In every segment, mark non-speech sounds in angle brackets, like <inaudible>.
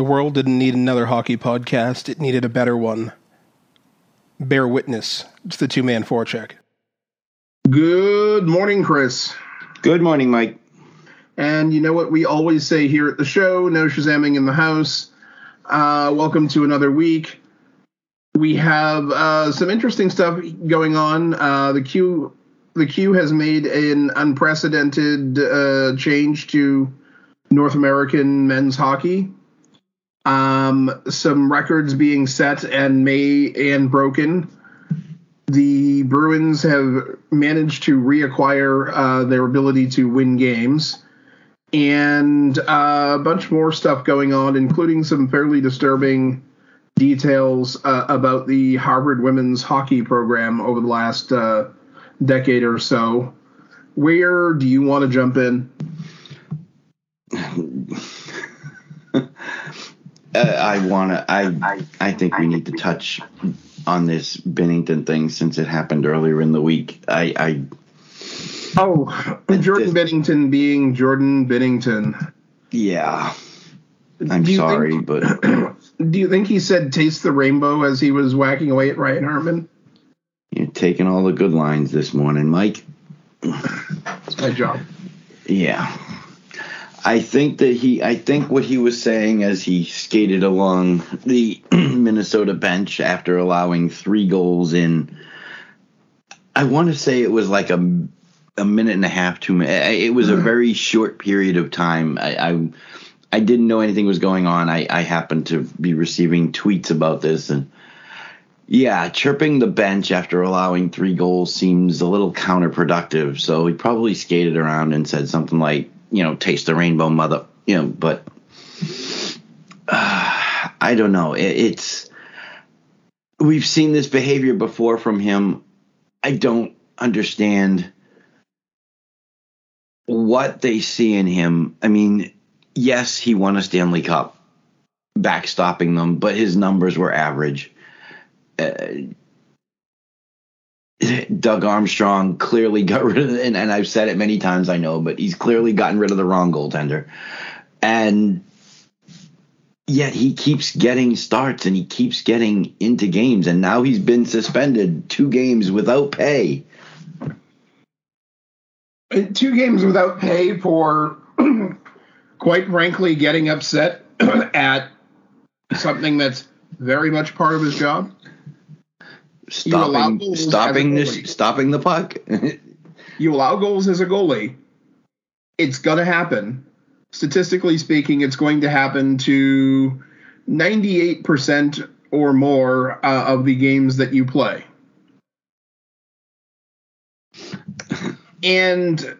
The world didn't need another hockey podcast, it needed a better one. Bear witness to the two man forecheck. Good morning, Chris. Good morning, Mike. And you know what we always say here at the show no shazamming in the house. Uh, welcome to another week. We have uh, some interesting stuff going on. Uh, the Q the Q has made an unprecedented uh, change to North American men's hockey. Um, some records being set and may and broken. The Bruins have managed to reacquire uh, their ability to win games, and uh, a bunch more stuff going on, including some fairly disturbing details uh, about the Harvard women's hockey program over the last uh, decade or so. Where do you want to jump in? Uh, I want to. I I think we need to touch on this Binnington thing since it happened earlier in the week. I. I oh, Jordan Binnington being Jordan Binnington. Yeah. I'm sorry, think, but <clears throat> do you think he said "taste the rainbow" as he was whacking away at Ryan Hartman? You're taking all the good lines this morning, Mike. That's my job. Yeah. I think that he, I think what he was saying as he skated along the <clears throat> Minnesota bench after allowing three goals in, I want to say it was like a, a minute and a half, two minutes. It was a mm. very short period of time. I, I, I didn't know anything was going on. I, I happened to be receiving tweets about this and. Yeah, chirping the bench after allowing three goals seems a little counterproductive. So he probably skated around and said something like, you know, taste the rainbow, mother. You know, but uh, I don't know. It, it's we've seen this behavior before from him. I don't understand what they see in him. I mean, yes, he won a Stanley Cup, backstopping them, but his numbers were average. Uh, <laughs> Doug Armstrong clearly got rid of, and, and I've said it many times, I know, but he's clearly gotten rid of the wrong goaltender. And yet he keeps getting starts and he keeps getting into games. And now he's been suspended two games without pay. Two games without pay for, <clears throat> quite frankly, getting upset <clears throat> at something that's very much part of his job stopping stopping this stopping the puck. <laughs> you allow goals as a goalie. It's gonna happen. Statistically speaking, it's going to happen to 98% or more uh, of the games that you play. And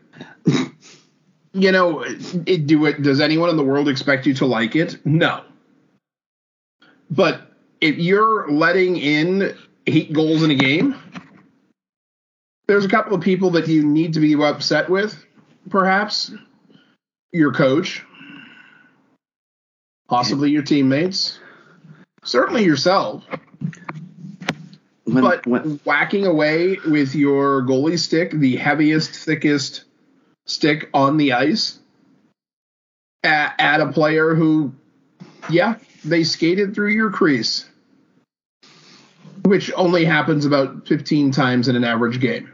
you know, it, do it. Does anyone in the world expect you to like it? No. But if you're letting in eight goals in a game, there's a couple of people that you need to be upset with, perhaps. Your coach, possibly your teammates, certainly yourself. When, but when, whacking away with your goalie stick, the heaviest, thickest stick on the ice, at, at a player who, yeah, they skated through your crease which only happens about 15 times in an average game.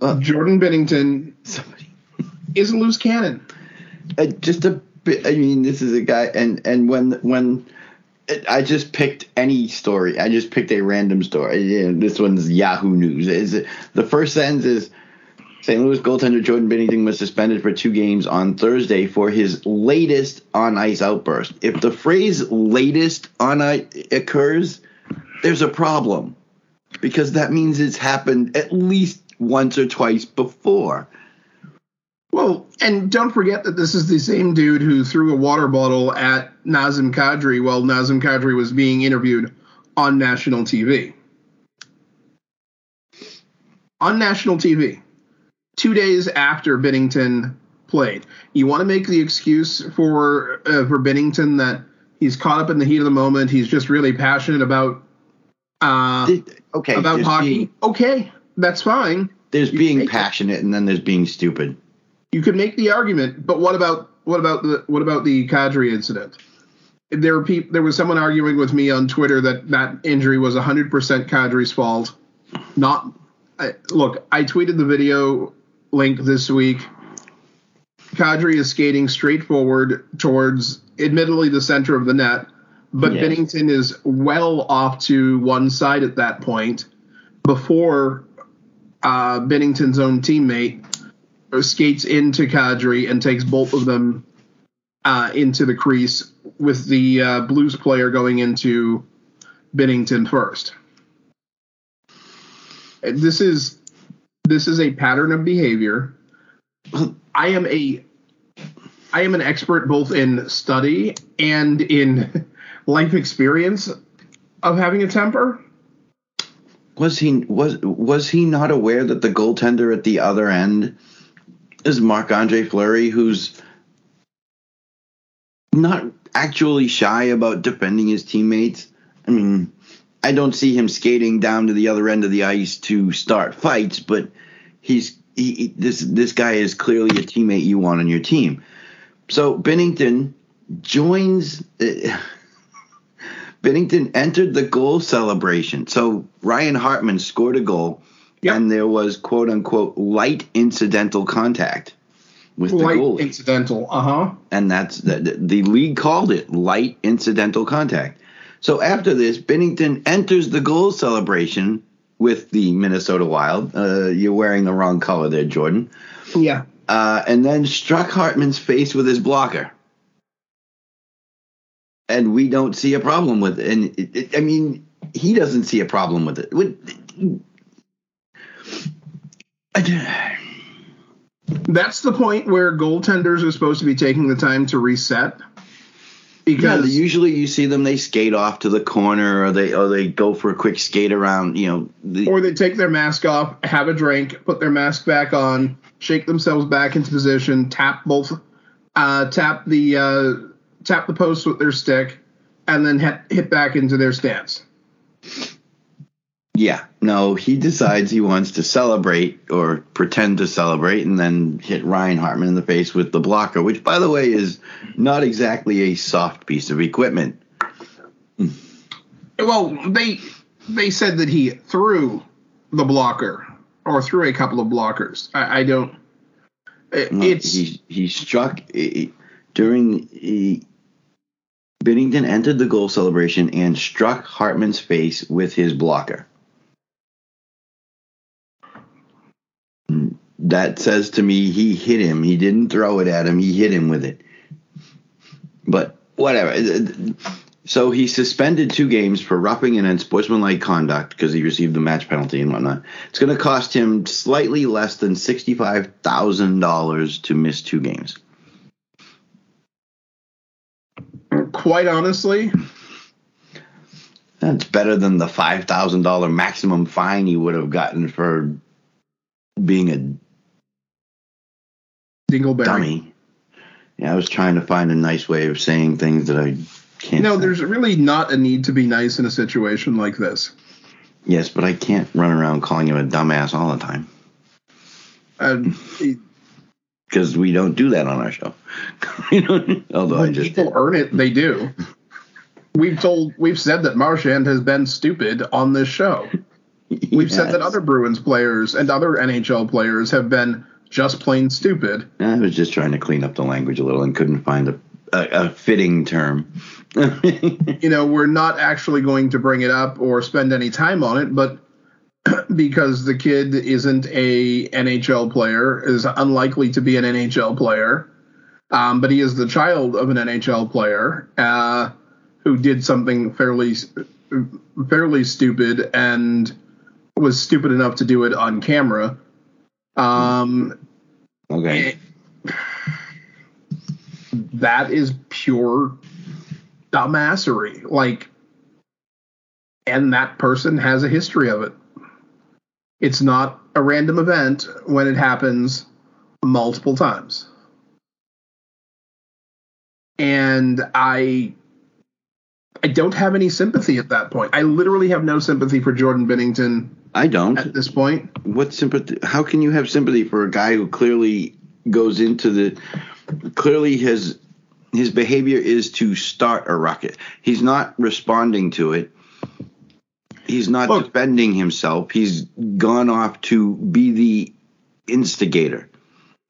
Uh, Jordan Binnington somebody. <laughs> is a loose cannon. Uh, just a bit. I mean, this is a guy, and and when when I just picked any story, I just picked a random story. This one's Yahoo News. Is the first sentence is St. Louis goaltender Jordan Binnington was suspended for two games on Thursday for his latest on ice outburst. If the phrase latest on ice occurs, there's a problem because that means it's happened at least once or twice before. Well, and don't forget that this is the same dude who threw a water bottle at Nazem Kadri while Nazem Kadri was being interviewed on national TV. On national TV two days after Binnington played. You want to make the excuse for uh, for Binnington that he's caught up in the heat of the moment. He's just really passionate about uh, okay about hockey. Being, okay, that's fine. There's you being passionate, it. and then there's being stupid. You could make the argument, but what about what about the what about the Kadri incident? There were peop, there was someone arguing with me on Twitter that that injury was 100% Kadri's fault. Not I, look, I tweeted the video link this week. Kadri is skating straight forward towards admittedly the center of the net, but Yes. Binnington is well off to one side at that point before uh, Binnington's own teammate skates into Kadri and takes both of them uh, into the crease with the uh, Blues player going into Binnington first. This is this is a pattern of behavior. I am a I am an expert both in study and in <laughs> life experience of having a temper. Was he was was he not aware that the goaltender at the other end is Marc Andre Fleury, who's not actually shy about defending his teammates? I mean, I don't see him skating down to the other end of the ice to start fights, but he's he, this this guy is clearly a teammate you want on your team. So Binnington joins. Uh, <laughs> Binnington entered the goal celebration. So Ryan Hartman scored a goal, Yep. and there was quote unquote light incidental contact with the goal. Light goalie, incidental, uh huh. and that's the, the league called it light incidental contact. So after this, Binnington enters the goal celebration with the Minnesota Wild. Uh, you're wearing the wrong color there, Jordan. Yeah. Uh, and then struck Hartman's face with his blocker. And we don't see a problem with it. And it, it, I mean, he doesn't see a problem with it. That's the point where goaltenders are supposed to be taking the time to reset. Yeah, Because usually you see them they skate off to the corner or they or they go for a quick skate around, you know, the, or they take their mask off, have a drink, put their mask back on, shake themselves back into position, tap both, uh, tap the uh, tap the post with their stick, and then hit, hit back into their stance. Yeah, no, he decides he wants to celebrate or pretend to celebrate and then hit Ryan Hartman in the face with the blocker, which, by the way, is not exactly a soft piece of equipment. Hmm. Well, they they said that he threw the blocker or threw a couple of blockers. I, I don't. it- No, It's he, he struck during. He, Binnington entered the goal celebration and struck Hartman's face with his blocker. Mm, That says to me he hit him. He didn't throw it at him. He hit him with it. But whatever. Uh, uh, so he suspended two games for roughing and unsportsmanlike conduct because he received the match penalty and whatnot. It's going to cost him slightly less than sixty-five thousand dollars to miss two games. quite honestly, That's better than the five thousand dollar maximum fine he would have gotten for being a Dingleberry. dummy. Yeah, I was trying to find a nice way of saying things that I can't. No, say. there's really not a need to be nice in a situation like this. yes, but I can't run around calling him a dumbass all the time Uh, because we don't do that on our show. <laughs> Although I just people earn it, they do. We've told, we've said that Marchand has been stupid on this show. <laughs> We've said that other Bruins players and other NHL players have been just plain stupid. I was just trying to clean up the language a little and couldn't find a a, a fitting term. <laughs> You know, we're not actually going to bring it up or spend any time on it, but <clears throat> because the kid isn't a NHL player, is unlikely to be an NHL player, um, but he is the child of an NHL player uh, who did something fairly fairly stupid and was stupid enough to do it on camera. Um, okay. that is pure dumbassery. Like, and that person has a history of it. It's not a random event when it happens multiple times. And I I don't have any sympathy at that point. I literally have no sympathy for Jordan Binnington I don't. at this point. what sympathy how can you have sympathy for a guy who clearly goes into the clearly his his behavior is to start a rocket. He's not responding to it. He's not Look. defending himself. He's gone off to be the instigator.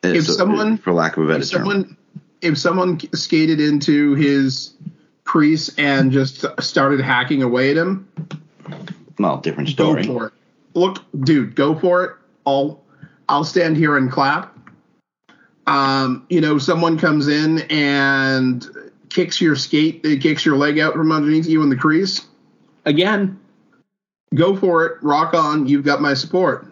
If So- someone- for lack of a better if term. someone if someone skated into his crease and just started hacking away at him, well, different go story. for it. Look, dude, go for it. I'll I'll stand here and clap. Um, you know, someone comes in and kicks your skate, kicks your leg out from underneath you in the crease. Again, go for it. Rock on. You've got my support.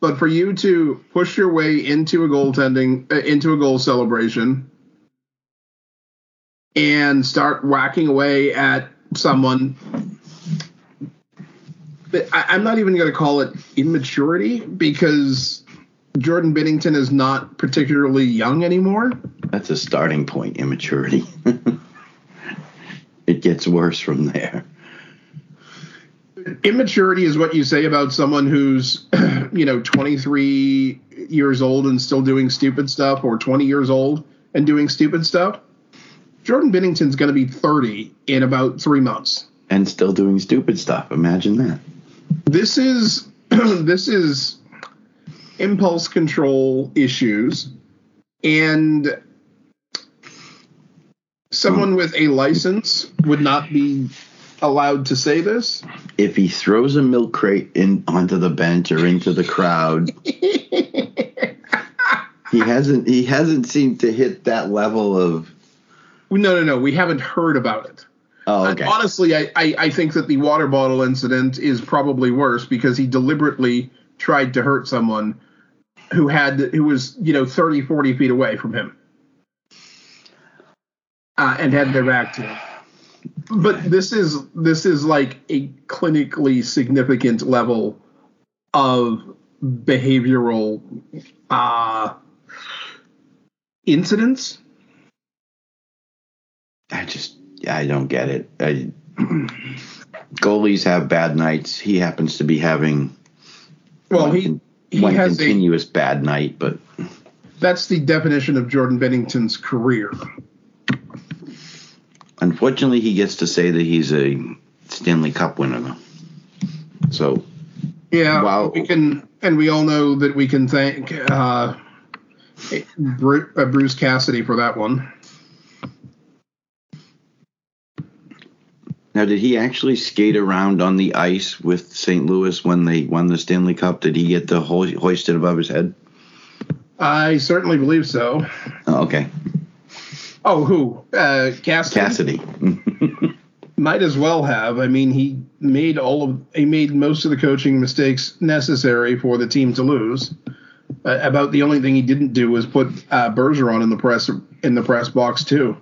But for you to push your way into a goaltending uh, into a goal celebration and start whacking away at someone I, I'm not even going to call it immaturity because Jordan Binnington is not particularly young anymore. That's a starting point, immaturity. <laughs> it gets worse from there. Immaturity is what you say about someone who's, <clears throat> you know, 23 years old and still doing stupid stuff, or 20 years old and doing stupid stuff. Jordan Binnington's going to be 30 in about three months. And still doing stupid stuff. Imagine that. This is <clears throat> this is impulse control issues and someone with a license would not be allowed to say this. If he throws a milk crate in onto the bench or into the crowd, <laughs> he hasn't he hasn't seemed to hit that level of no no no. We haven't heard about it oh okay. honestly I, I i think that the water bottle incident is probably worse because he deliberately tried to hurt someone who had who was you know 30 40 feet away from him. Uh, and had their back to him. But this is this is like a clinically significant level of behavioral uh incidents. I just I don't get it. I, <clears throat> goalies have bad nights. He happens to be having well one, he con- he one has a continuous bad night, but that's the definition of Jordan Binnington's career. unfortunately he gets to say that he's a Stanley Cup winner though. So Yeah, Wow. we can, and we all know that we can thank uh, uh, Bruce Cassidy for that one. Now did he actually skate around on the ice with St. Louis when they won the Stanley Cup? Did he get the ho- hoist it above his head? I certainly believe so. Oh, okay. Oh, who? Uh, Cassidy. Cassidy. <laughs> might as well have. I mean, he made all of he made most of the coaching mistakes necessary for the team to lose. Uh, about the only thing he didn't do was put uh, Bergeron in the press in the press box too.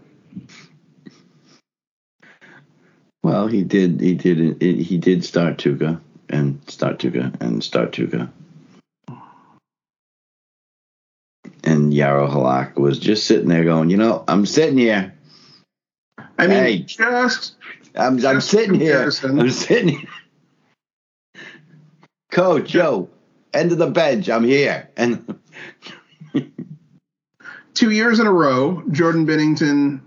Well, he did. He did. He did start Tuukka and start Tuukka and start Tuukka. And Jaro Halak was just sitting there going, you know, I'm sitting here. I mean, Hey. just I'm, I'm Just sitting here. I'm sitting here. Coach, Joe, end of the bench. I'm here. And two years in a row, Jordan Binnington.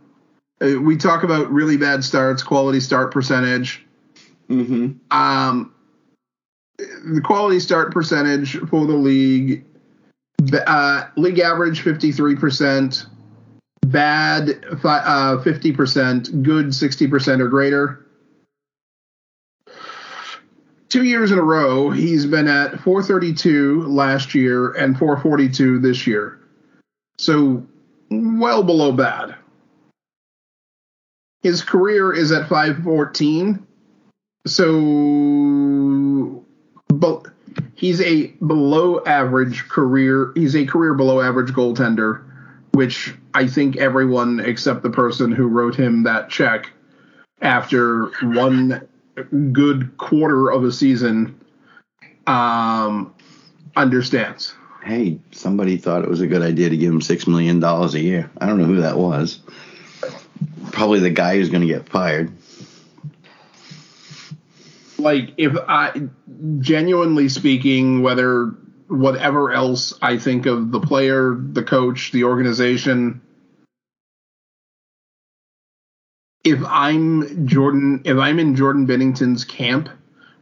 Uh, we talk about really bad starts, quality start percentage. hmm Um, the quality start percentage for the league, uh, league average fifty three percent, bad fi- uh, fifty percent, good sixty percent or greater. Two years in a row, he's been at 432 last year and 442 this year. So, well below bad. His career is at 514. So, but he's a below average career. He's a career below average goaltender, which I think everyone except the person who wrote him that check after one good quarter of a season um, understands. hey, somebody thought it was a good idea to give him $6 million a year. I don't know who that was. Probably the guy who's going to get fired. like if I genuinely speaking, whether whatever else I think of the player, the coach, the organization. If I'm Jordan, if I'm in Jordan Binnington's camp,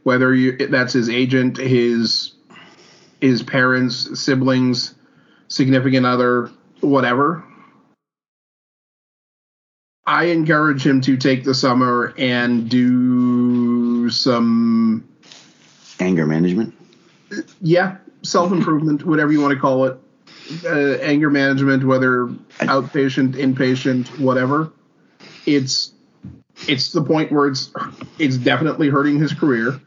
whether you, that's his agent, his his parents, siblings, significant other, whatever, I encourage him to take the summer and do some anger management. Yeah, self improvement, whatever you want to call it. Uh, anger management, whether outpatient, inpatient, whatever. It's it's the point where it's it's definitely hurting his career.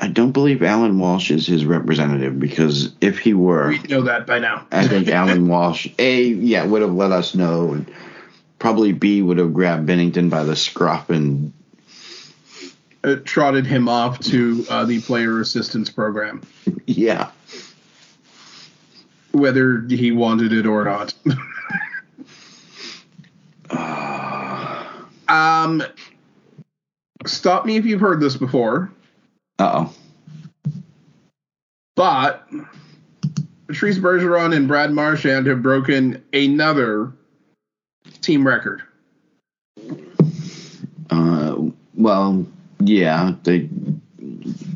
I don't believe Alan Walsh is his representative because if he were, we know that by now. I think <laughs> Alan Walsh, a yeah, would have let us know, and probably B would have grabbed Binnington by the scruff and uh, trotted him off to uh, the player assistance program. <laughs> Yeah. Whether he wanted it or not. <laughs> um, stop me if you've heard this before. Uh oh. But Patrice Bergeron and Brad Marchand have broken another team record. Uh, well, yeah, they.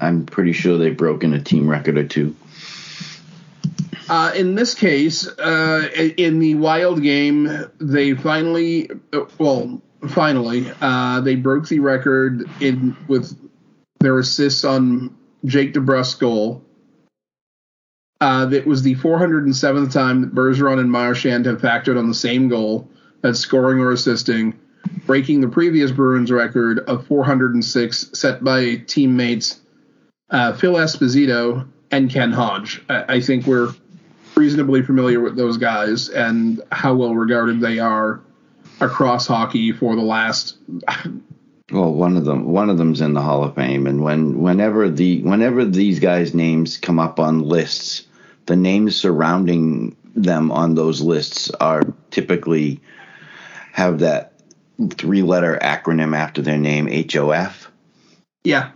I'm pretty sure they've broken a team record or two. Uh, in this case, uh, in the Wild game, they finally, well, finally, uh, they broke the record in with their assists on Jake DeBrusk's goal. Uh, that was the 407th time that Bergeron and Marchand have factored on the same goal, that's scoring or assisting, breaking the previous Bruins record of 406 set by teammates uh, Phil Esposito and Ken Hodge. I, I think we're reasonably familiar with those guys and how well regarded they are across hockey for the last <laughs> well one of them one of them's in the hall of fame and when whenever the whenever these guys names come up on lists the names surrounding them on those lists are typically have that three letter acronym after their name HOF yeah.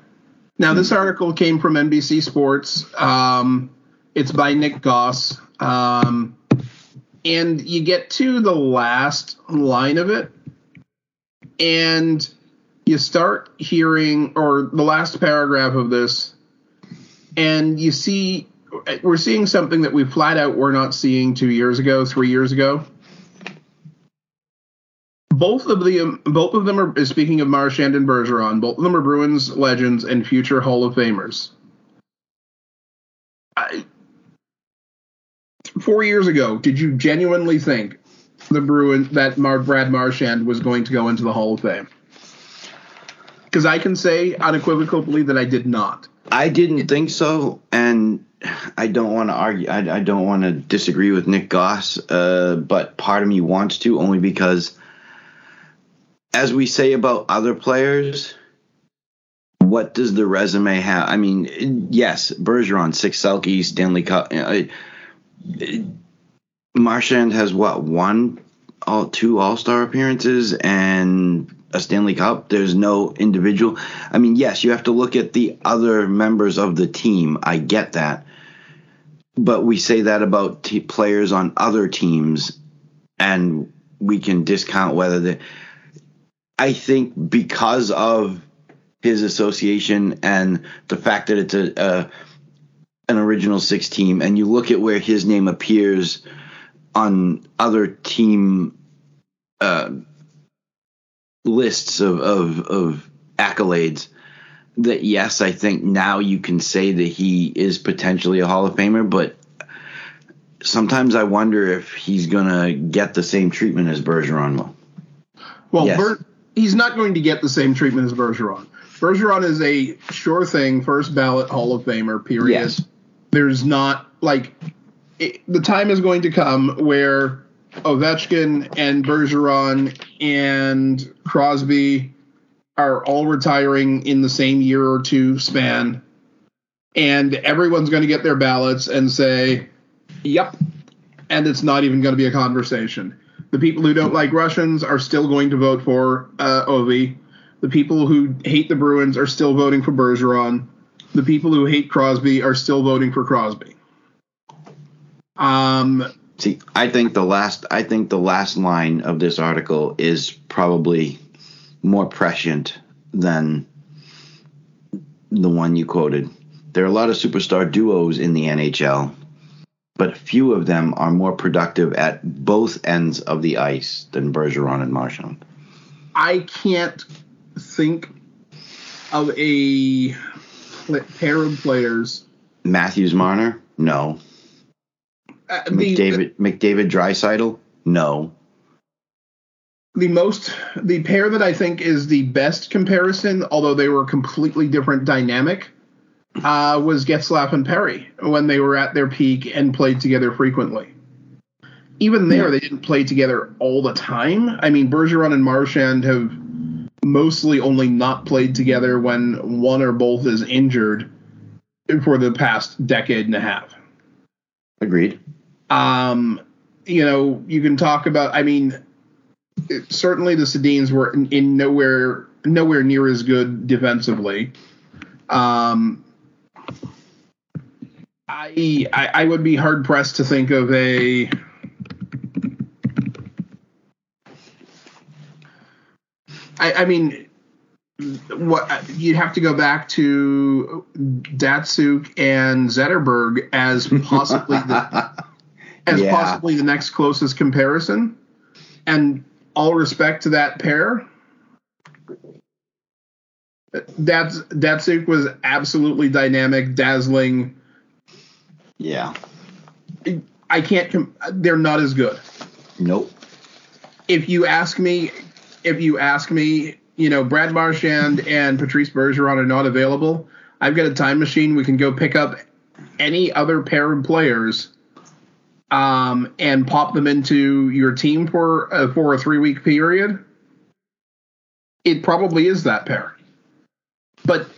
Now this article came from NBC Sports. Um, it's by Nick Goss. Um, and you get to the last line of it, and you start hearing, or the last paragraph of this, and you see, we're seeing something that we flat out were not seeing two years ago, three years ago. Both of the both of them are speaking of Marchand and Bergeron. Both of them are Bruins legends and future Hall of Famers. I, four years ago, did you genuinely think the Bruin that Mar- Brad Marchand was going to go into the Hall of Fame? Because I can say unequivocally that I did not. I didn't think so, and I don't want to argue. I, I don't want to disagree with Nick Goss, uh, but part of me wants to only because, as we say about other players, what does the resume have? I mean, yes, Bergeron, six Selke, Stanley Cup. Uh, Marchand has what one, all two All Star appearances and a Stanley Cup. There's no individual. I mean, yes, you have to look at the other members of the team. I get that, but we say that about t- players on other teams, and we can discount whether they. I think because of his association and the fact that it's a, a an original six team and you look at where his name appears on other team uh, lists of, of, of accolades, that yes, I think now you can say that he is potentially a Hall of Famer, but sometimes I wonder if he's going to get the same treatment as Bergeron will. Well, yes. Ber- he's not going to get the same treatment as Bergeron. Bergeron is a sure thing, first ballot Hall of Famer, period. Yes there's not like it, the time is going to come where Ovechkin and Bergeron and Crosby are all retiring in the same year or two span, and everyone's going to get their ballots and say, "Yep," and it's not even going to be a conversation. The people who don't like Russians are still going to vote for uh, Ovi. The people who hate the Bruins are still voting for Bergeron the people who hate Crosby are still voting for Crosby. Um, See, I think the last I think the last line of this article is probably more prescient than the one you quoted. There are a lot of superstar duos in the NHL, but few of them are more productive at both ends of the ice than Bergeron and Marchand. I can't think of a pair of players. Matthews Marner? No. Uh, the, McDavid McDavid Draisaitl? No. the most the pair that I think is the best comparison, although they were completely different dynamic, uh, was Getzlaf and Perry when they were at their peak and played together frequently. Even there, Yeah. they didn't play together all the time. I mean, Bergeron and Marchand have mostly only not played together when one or both is injured for the past decade and a half. Agreed. Um, you know, you can talk about. I mean, it- certainly the Sedins were in, in nowhere nowhere near as good defensively. Um, I, I I would be hard pressed to think of a. I, I mean, what you'd have to go back to Datsyuk and Zetterberg as possibly the <laughs> as Yeah. possibly the next closest comparison. And all respect to that pair. That's Datsyuk was absolutely dynamic, dazzling. Yeah. I can't. Com- they're not as good. Nope. If you ask me, if you ask me, you know, Brad Marchand and Patrice Bergeron are not available. I've got a time machine. We can go pick up any other pair of players um, and pop them into your team for uh, for a three week period. It probably is that pair, but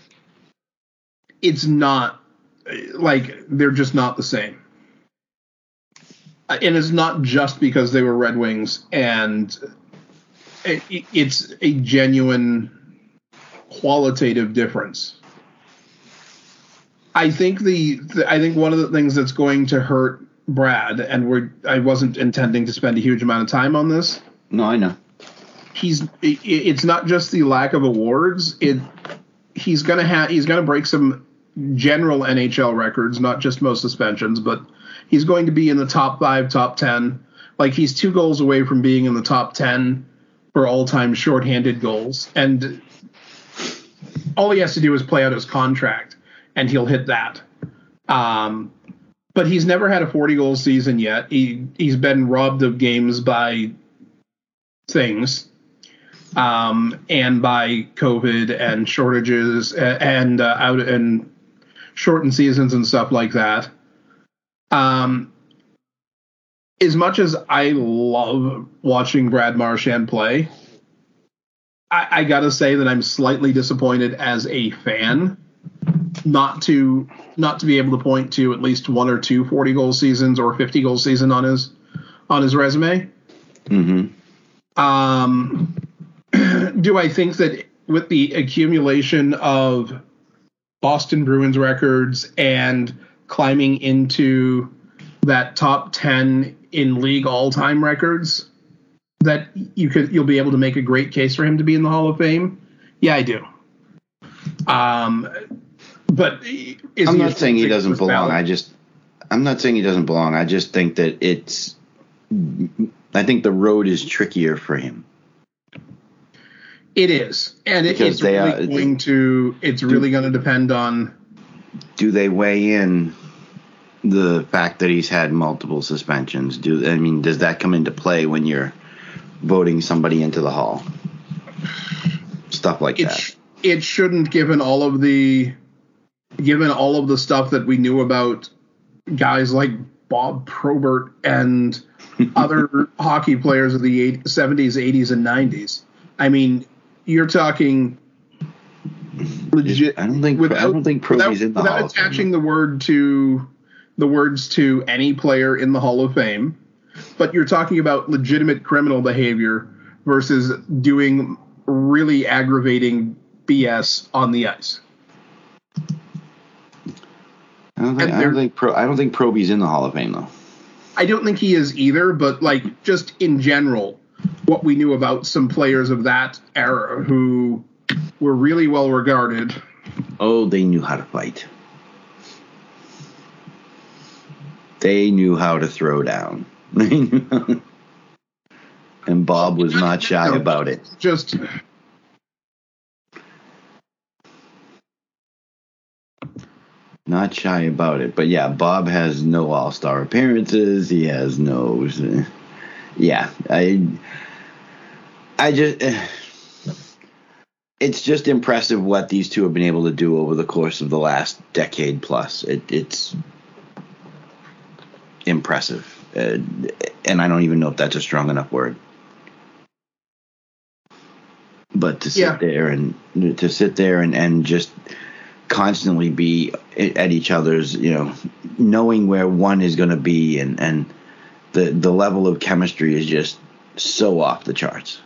it's not like they're just not the same. And it's not just because they were Red Wings, and it, it- it's a genuine qualitative difference. I think the, the I think one of the things that's going to hurt Brad, and we're I wasn't intending to spend a huge amount of time on this. No, I know. He's it, it's not just the lack of awards. It he's gonna have he's gonna break some general NHL records, not just most suspensions, but he's going to be in the top five, top ten. Like he's two goals away from being in the top ten for all time shorthanded goals, and all he has to do is play out his contract, and he'll hit that. Um, but he's never had a 40 goal season yet. He he's been robbed of games by things, um, and by COVID and shortages and uh, out and shortened seasons and stuff like that. Um, as much as I love watching Brad Marchand play, I, I gotta say that I'm slightly disappointed as a fan not to not to be able to point to at least one or two 40 goal seasons or 50 goal season on his on his resume. Mm-hmm. Um, <clears throat> do I think that with the accumulation of Boston Bruins records and climbing into that top 10 in league all-time records that you could you'll be able to make a great case for him to be in the Hall of Fame? Yeah, I do. Um, but is I'm not saying he doesn't belong. ballot? I just, I'm not saying he doesn't belong. I just think that it's, I think the road is trickier for him. It is, and it, it's they uh, really are- going to. It's really going to depend on. Do they weigh in the fact that he's had multiple suspensions? Do I mean, does that come into play when you're voting somebody into the hall? Stuff like It that. it shouldn't, given all of the, given all of the stuff that we knew about guys like Bob Probert and <laughs> other hockey players of the eight, 70s, 80s, and 90s. I mean, you're talking legit. I don't think I don't think without, Proby's in the without hall. of Fame. attaching the word to the words to any player in the Hall of Fame, but you're talking about legitimate criminal behavior versus doing really aggravating BS on the ice. I don't think, I don't think Pro, I don't think Proby's in the Hall of Fame though. I don't think he is either, but like just in general, what we knew about some players of that era who were really well regarded. Oh, they knew how to fight. They knew how to throw down. <laughs> and Bob was not shy about it. Just Not shy about it. But yeah, Bob has no all star appearances. He has no. Yeah. I. I just. It's just impressive what these two have been able to do over the course of the last decade plus. It, it's impressive. Uh, and I don't even know if that's a strong enough word. But to sit Yeah. there and to sit there and, and just constantly be at each other's, you know, knowing where one is going to be and, and the, the level of chemistry is just so off the charts.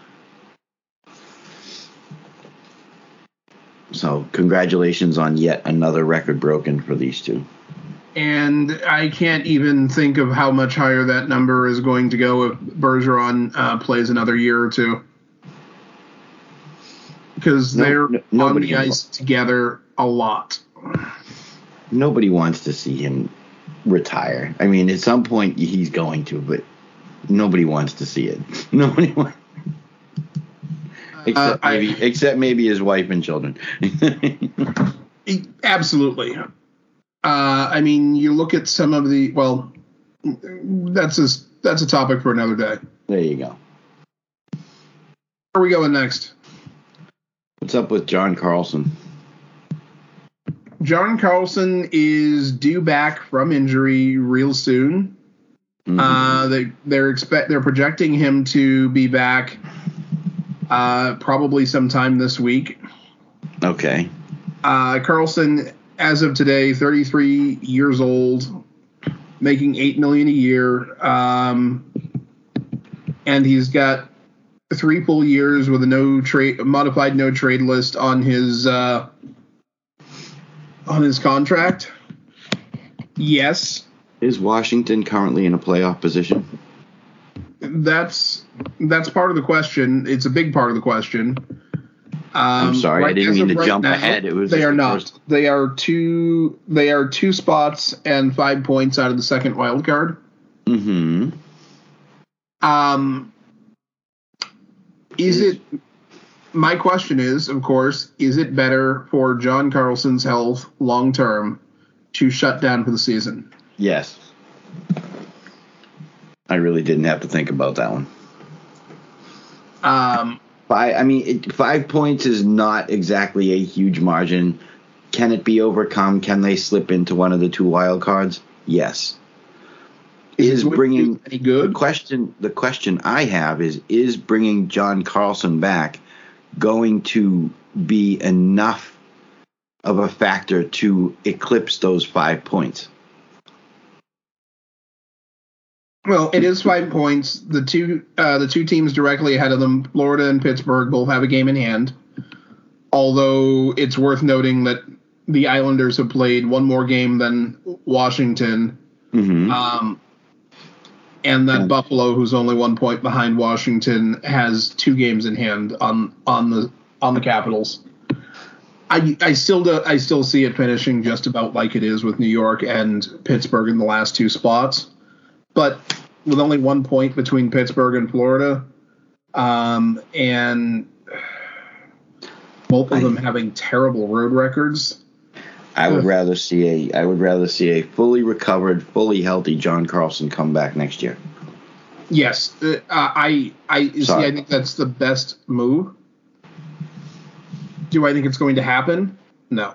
So, congratulations on yet another record broken for these two. and I can't even think of how much higher that number is going to go if Bergeron uh, plays another year or two. Because No- they're no- on the ice together a lot. Nobody wants to see him retire. I mean, at some point he's going to, but nobody wants to see it. <laughs> Nobody wants. Except I- maybe, except maybe his wife and children. <laughs> Absolutely. Uh, I mean, you look at some of the well, that's a that's a topic for another day. there you go. Where are we going next? What's up with John Carlson? John Carlson is due back from injury real soon. Mhm. Uh, they they're expect they're projecting him to be back uh, probably sometime this week. okay. Uh, Carlson, as of today, 33 years old, making eight million a year, um, and he's got three full years with a no trade modified no trade list on his uh, on his contract. Yes, Is Washington currently in a playoff position? that's that's part of the question. It's a big part of the question. Um, I'm sorry, I didn't mean to jump ahead. It was they are the not. first- They are two. They are two spots and five points out of the second wild card. Mm-hmm. Um, is it? My question is, of course, is it better for John Carlson's health long term to shut down for the season? Yes. I really didn't have to think about that one. Um, Five, I mean, it, five points is not exactly a huge margin. Can it be overcome? Can they slip into one of the two wild cards? Yes. Is to bringing any the question? The question I have is: Is bringing John Carlson back going to be enough of a factor to eclipse those five points? Well, it is five points. The two uh, the two teams directly ahead of them, Florida and Pittsburgh, both have a game in hand. Although it's worth noting that the Islanders have played one more game than Washington, Mm-hmm. um, and that Yeah. Buffalo, who's only one point behind Washington, has two games in hand on on the on the Capitals. I I still do, I still see it finishing just about like it is with New York and Pittsburgh in the last two spots, but with only one point between Pittsburgh and Florida, um, and both of I- them having terrible road records. I would rather see a I would rather see a fully recovered, fully healthy John Carlson come back next year. Yes, uh, I I see. I think that's the best move. Do I think it's going to happen? No.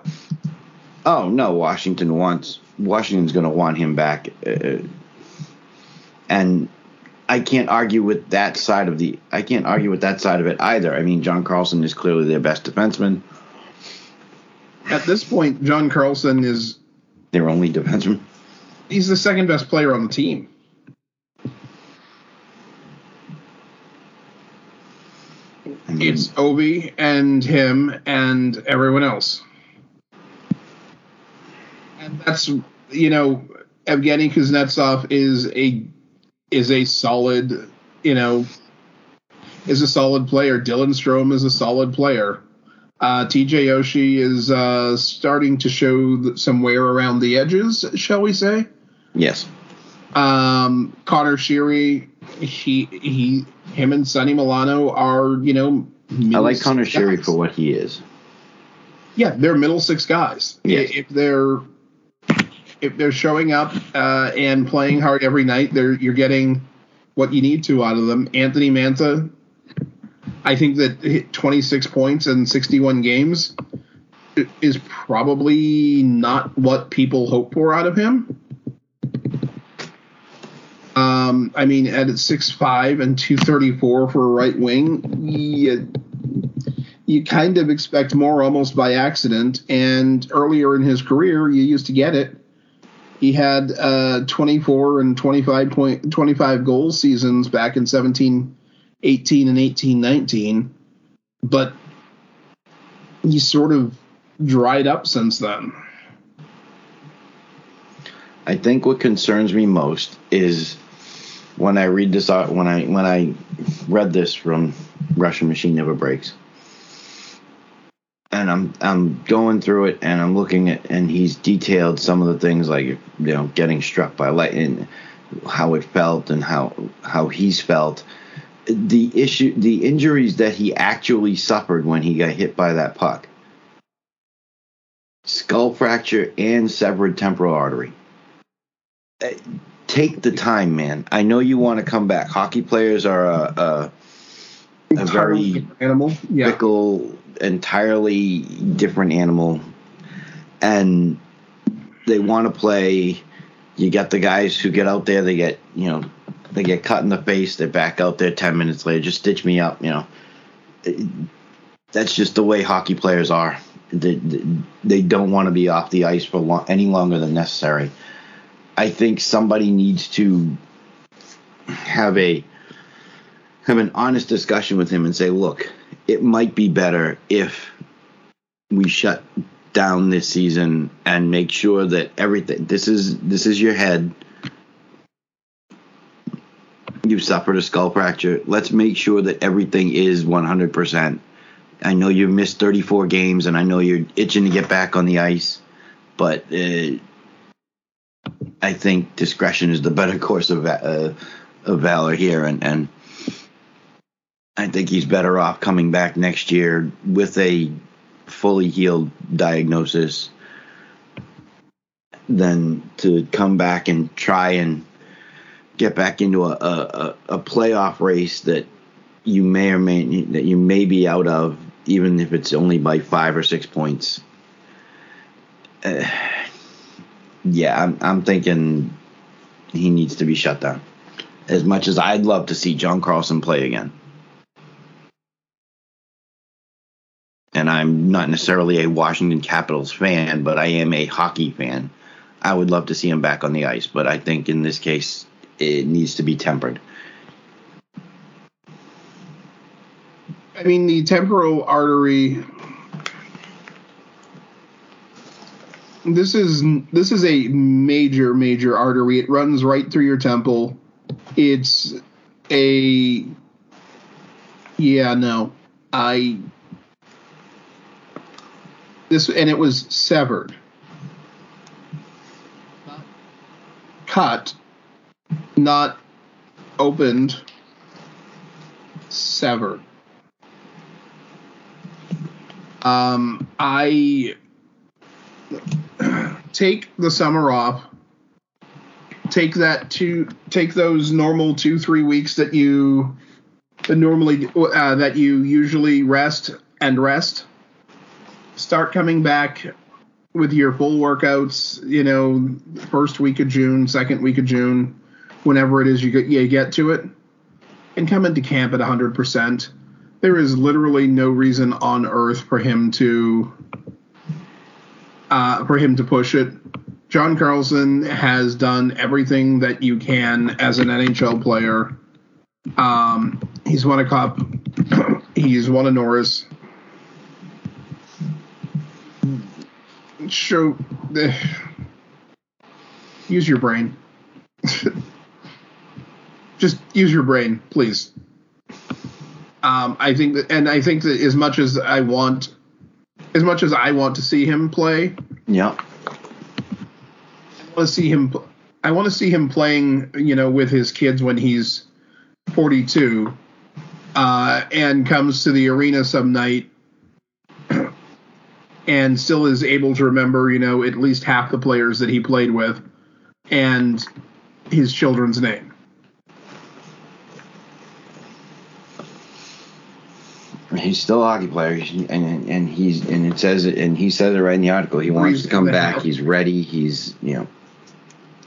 Oh no, Washington wants Washington's going to want him back, uh, and I can't argue with that side of the I can't argue with that side of it either. I mean, John Carlson is clearly their best defenseman, At this point, John Carlson is their only defenseman. he's the second best player on the team. I mean, It's Ovi and him and everyone else. And that's you know, Evgeny Kuznetsov is a is a solid, you know, is a solid player. Dylan Strome is a solid player. Uh, TJ Oshie is uh, starting to show some wear around the edges, shall we say? Yes. Um, Conor Sheary, he he, him and Sonny Milano are you know. I like Conor Sheary for what he is. Yeah, they're middle six guys. Yes. If they're if they're showing up uh, and playing hard every night, they're you're getting what you need to out of them. Anthony Mantha, I think that hit 26 points in 61 games is probably not what people hope for out of him. Um, I mean, at 6'5 and 234 for a right wing, you, you kind of expect more almost by accident. And earlier in his career, you used to get it. He had uh, 24 and 25 point 25 goal seasons back in 17 18 and 18 19, but he's sort of dried up since then. I think what concerns me most is when I read this out when I when I read this from Russian Machine Never Breaks. And I'm I'm going through it and I'm looking at and he's detailed some of the things like you know getting struck by lightning, how it felt and how how he's felt. The issue the injuries that he actually suffered when he got hit by that puck. Skull fracture and severed temporal artery uh, take the time, man. I know you want to come back. Hockey players are a, a, a very animal, yeah. fickle, entirely different animal, and they want to play. You got the guys who get out there. They get you know they get cut in the face. They're back out there ten minutes later. Just stitch me up. You know, that's just the way hockey players are. They, they don't want to be off the ice for long, any longer than necessary. I think somebody needs to have a have an honest discussion with him and say, look, it might be better if we shut down this season and make sure that everything this is this is your head. You've suffered a skull fracture. Let's make sure that everything is 100%. I know you missed 34 games and I know you're itching to get back on the ice, but uh, I think discretion is the better <laughs> course of uh, of valor here, and and I think he's better off coming back next year with a fully healed diagnosis than to come back and try and get back into a, a, a playoff race that you may or may that you may be out of, even if it's only by five or six points. Uh, yeah, I'm, I'm thinking he needs to be shut down. As much as I'd love to see John Carlson play again. And I'm not necessarily a Washington Capitals fan, but I am a hockey fan. I would love to see him back on the ice, but I think in this case it needs to be tempered. I mean, the temporal artery this is this is a major major artery. It runs right through your temple. It's a yeah no I this and it was severed, cut, not opened, sever Um, I <clears throat> take the summer off. Take that two. Take those normal two three weeks that you normally uh, that you usually rest and rest. Start coming back with your full workouts. You know, first week of June, second week of June, whenever it is you get you get to it, and come into camp at hundred percent. There is literally no reason on earth for him to uh, for him to push it. John Carlson has done everything that you can as an NHL player. Um, he's won a cup. <clears throat> he's won a Norris. Show, <sighs> uh, use your brain. <laughs> just use your brain, please. Um, I think that, and I think that as much as I want, as much as I want to see him play, Yeah. I want to see him. I want to see him playing, you know, with his kids when he's 42, uh, and comes to the arena some night, <clears throat> and still is able to remember, you know, at least half the players that he played with, and his children's name. He's still a hockey player, and and he's and it says it, and he says it right in the article. He wants to come back. He's ready. He's you know,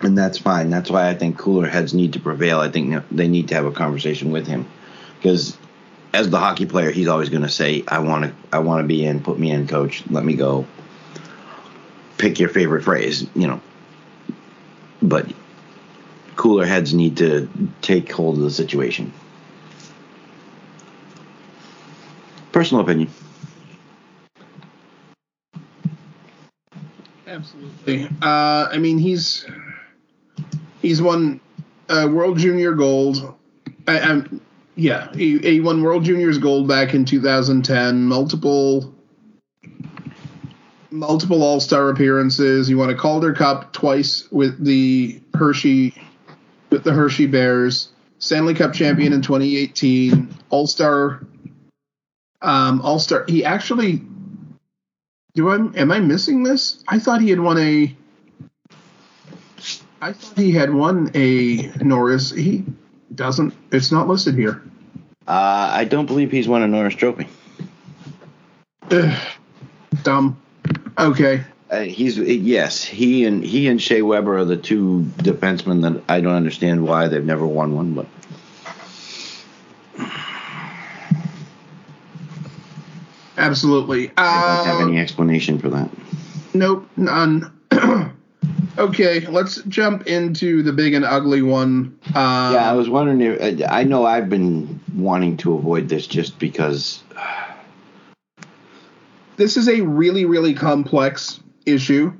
and that's fine. That's why I think cooler heads need to prevail. I think they need to have a conversation with him, because as the hockey player, he's always going to say, "I want to, I want to be in. Put me in, coach. Let me go." Pick your favorite phrase, you know. But cooler heads need to take hold of the situation. Personal opinion. Absolutely. Uh, I mean, he's he's won uh, World Junior Gold. I, I'm, yeah, he, he won World Juniors Gold back in 2010. Multiple multiple All Star appearances. He won a Calder Cup twice with the Hershey with the Hershey Bears. Stanley Cup champion in 2018. All Star. Um, All Star. He actually do I am I missing this? I thought he had won a I thought he had won a Norris. He doesn't. It's not listed here. Uh, I don't believe he's won a Norris Trophy. Ugh, dumb. Okay. Uh, he's yes, he and he and Shea Weber are the two defensemen that I don't understand why they've never won one, but Absolutely. I don't have Uh, any explanation for that. nope, none. <clears throat> okay, let's jump into the big and ugly one. Uh, Yeah, I was wondering if I know I've been wanting to avoid this just because <sighs> this is a really, really complex issue.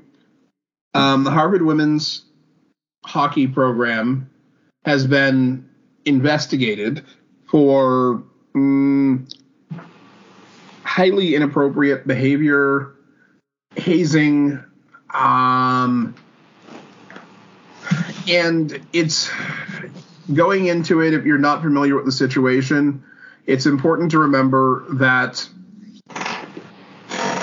Um, the Harvard women's hockey program has been investigated for mm, highly inappropriate behavior, hazing, um, and it's going into it. If you're not familiar with the situation, it's important to remember that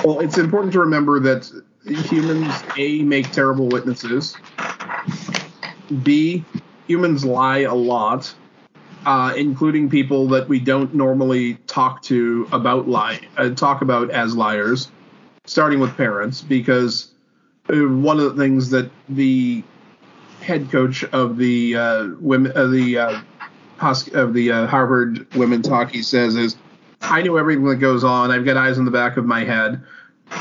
well, it's important to remember that humans a make terrible witnesses. B humans lie a lot, uh, including people that we don't normally talk to about lie uh, talk about as liars, starting with parents, because uh, one of the things that the head coach of the uh, women of the uh, hos- of the uh, Harvard women's hockey says is, I know everything that goes on. I've got eyes in the back of my head.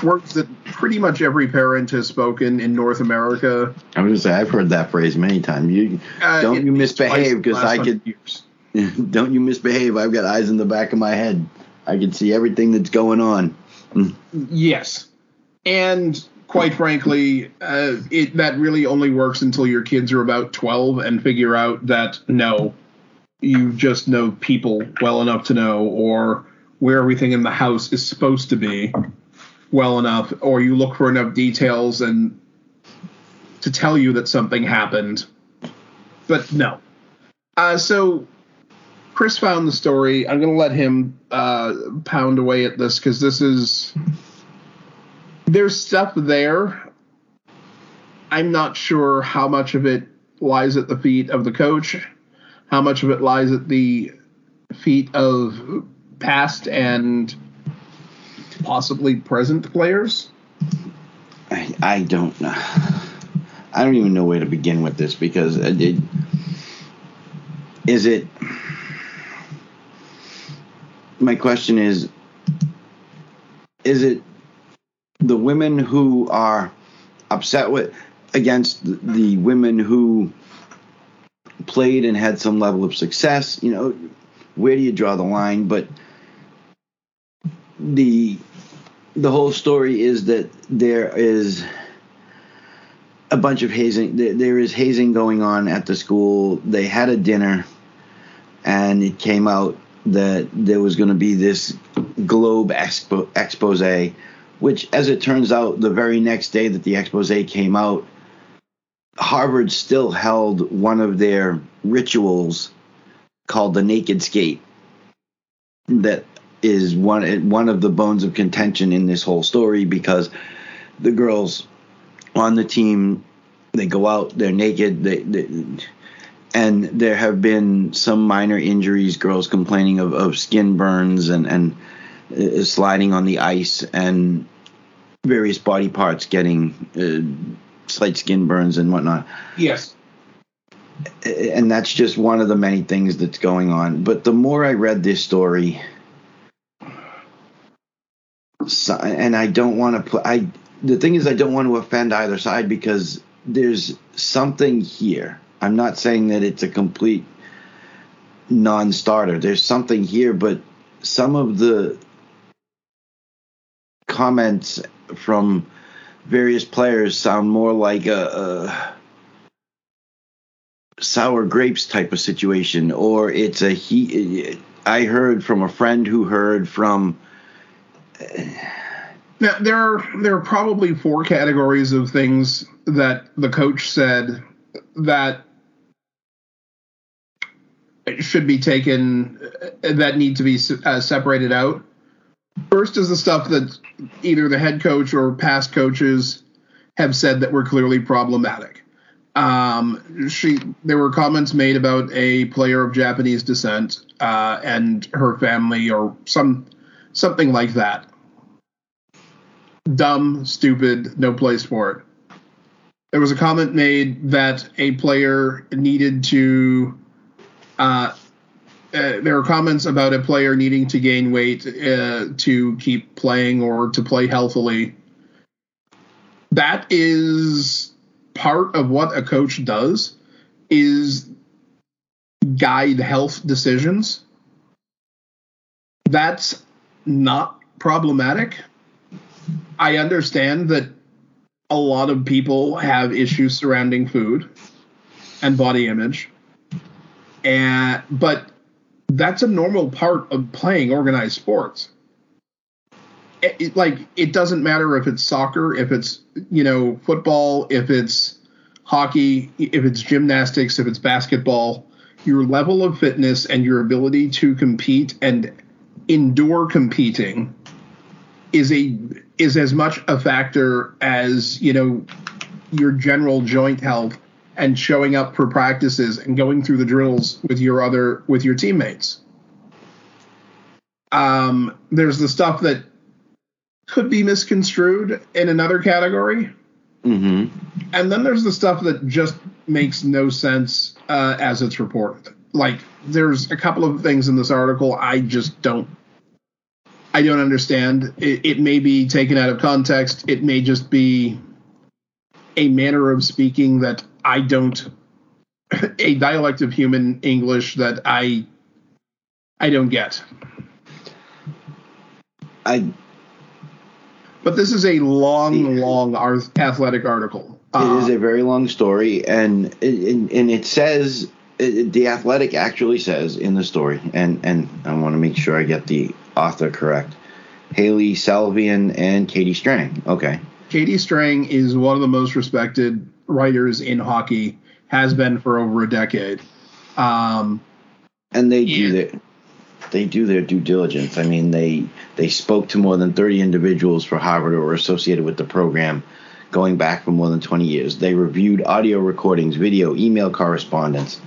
Words that pretty much every parent has spoken in North America. I was gonna say I've heard that phrase many times. You Uh, don't you misbehave because I could years. <laughs> don't you misbehave. I've got eyes in the back of my head. I can see everything that's going on. Yes, and quite frankly, uh, it that really only works until your kids are about twelve and figure out that no, you just know people well enough to know, or where everything in the house is supposed to be well enough, or you look for enough details and to tell you that something happened. But no. Uh, so Chris found the story. I'm going to let him uh, pound away at this because this is there's stuff there. I'm not sure how much of it lies at the feet of the coach, how much of it lies at the feet of past and possibly present players. I, I don't know. I don't even know where to begin with this because it, is it. My question is is it the women who are upset with against the, women who played and had some level of success you know where do you draw the line? But the the whole story is that there is a bunch of hazing there is hazing going on at the school. They had a dinner and it came out that there was going to be this globe expo- expose, which, as it turns out, the very next day that the expose came out, Harvard still held one of their rituals called the naked skate that is one one of the bones of contention in this whole story because the girls on the team they go out they're naked they, they and there have been some minor injuries girls complaining of, of skin burns and and uh, sliding on the ice and various body parts getting uh, slight skin burns and whatnot Yes. and that's just one of the many things that's going on. But the more I read this story, so, and I don't want to put I the thing is I don't want to offend either side because there's something here. I'm not saying that it's a complete non-starter. There's something here, but some of the comments from various players sound more like a, a sour grapes type of situation, or it's a he. I heard from a friend who heard from. Now, there are there are probably four categories of things that the coach said that should be taken that need to be uh, separated out. First is the stuff that either the head coach or past coaches have said that were clearly problematic. Um, she there were comments made about a player of Japanese descent uh, and her family or some something like that dumb, stupid, no place for it. There was a comment made that a player needed to. Uh, uh, there are comments about a player needing to gain weight uh, to keep playing or to play healthily. That is part of what a coach does is guide health decisions. That's not problematic. I understand that a lot of people have issues surrounding food and body image. And but that's a normal part of playing organized sports. It, it, like it doesn't matter if it's soccer, if it's you know football, if it's hockey, if it's gymnastics, if it's basketball, your level of fitness and your ability to compete and endure competing is a is as much a factor as you know your general joint health and showing up for practices and going through the drills with your other with your teammates. Um, there's the stuff that could be misconstrued in another category, Mm-hmm. and then there's the stuff that just makes no sense uh, as it's reported. Like there's a couple of things in this article I just don't I don't understand. It, it, may be taken out of context. It may just be a manner of speaking that I don't, a dialect of human English that I, I don't get. I. But this is a long, long athletic article. It uh, is a very long story, and and, and it says it, the athletic actually says in the story, and and I want to make sure I get the author correct. Hailey Salvian and Katie Strang. Okay. Katie Strang is one of the most respected writers in hockey, has been for over a decade. Um, and they yeah. do their they do their due diligence. I mean, they they spoke to more than 30 individuals for Harvard or associated with the program going back for more than 20 years. They reviewed audio recordings, video, email correspondence.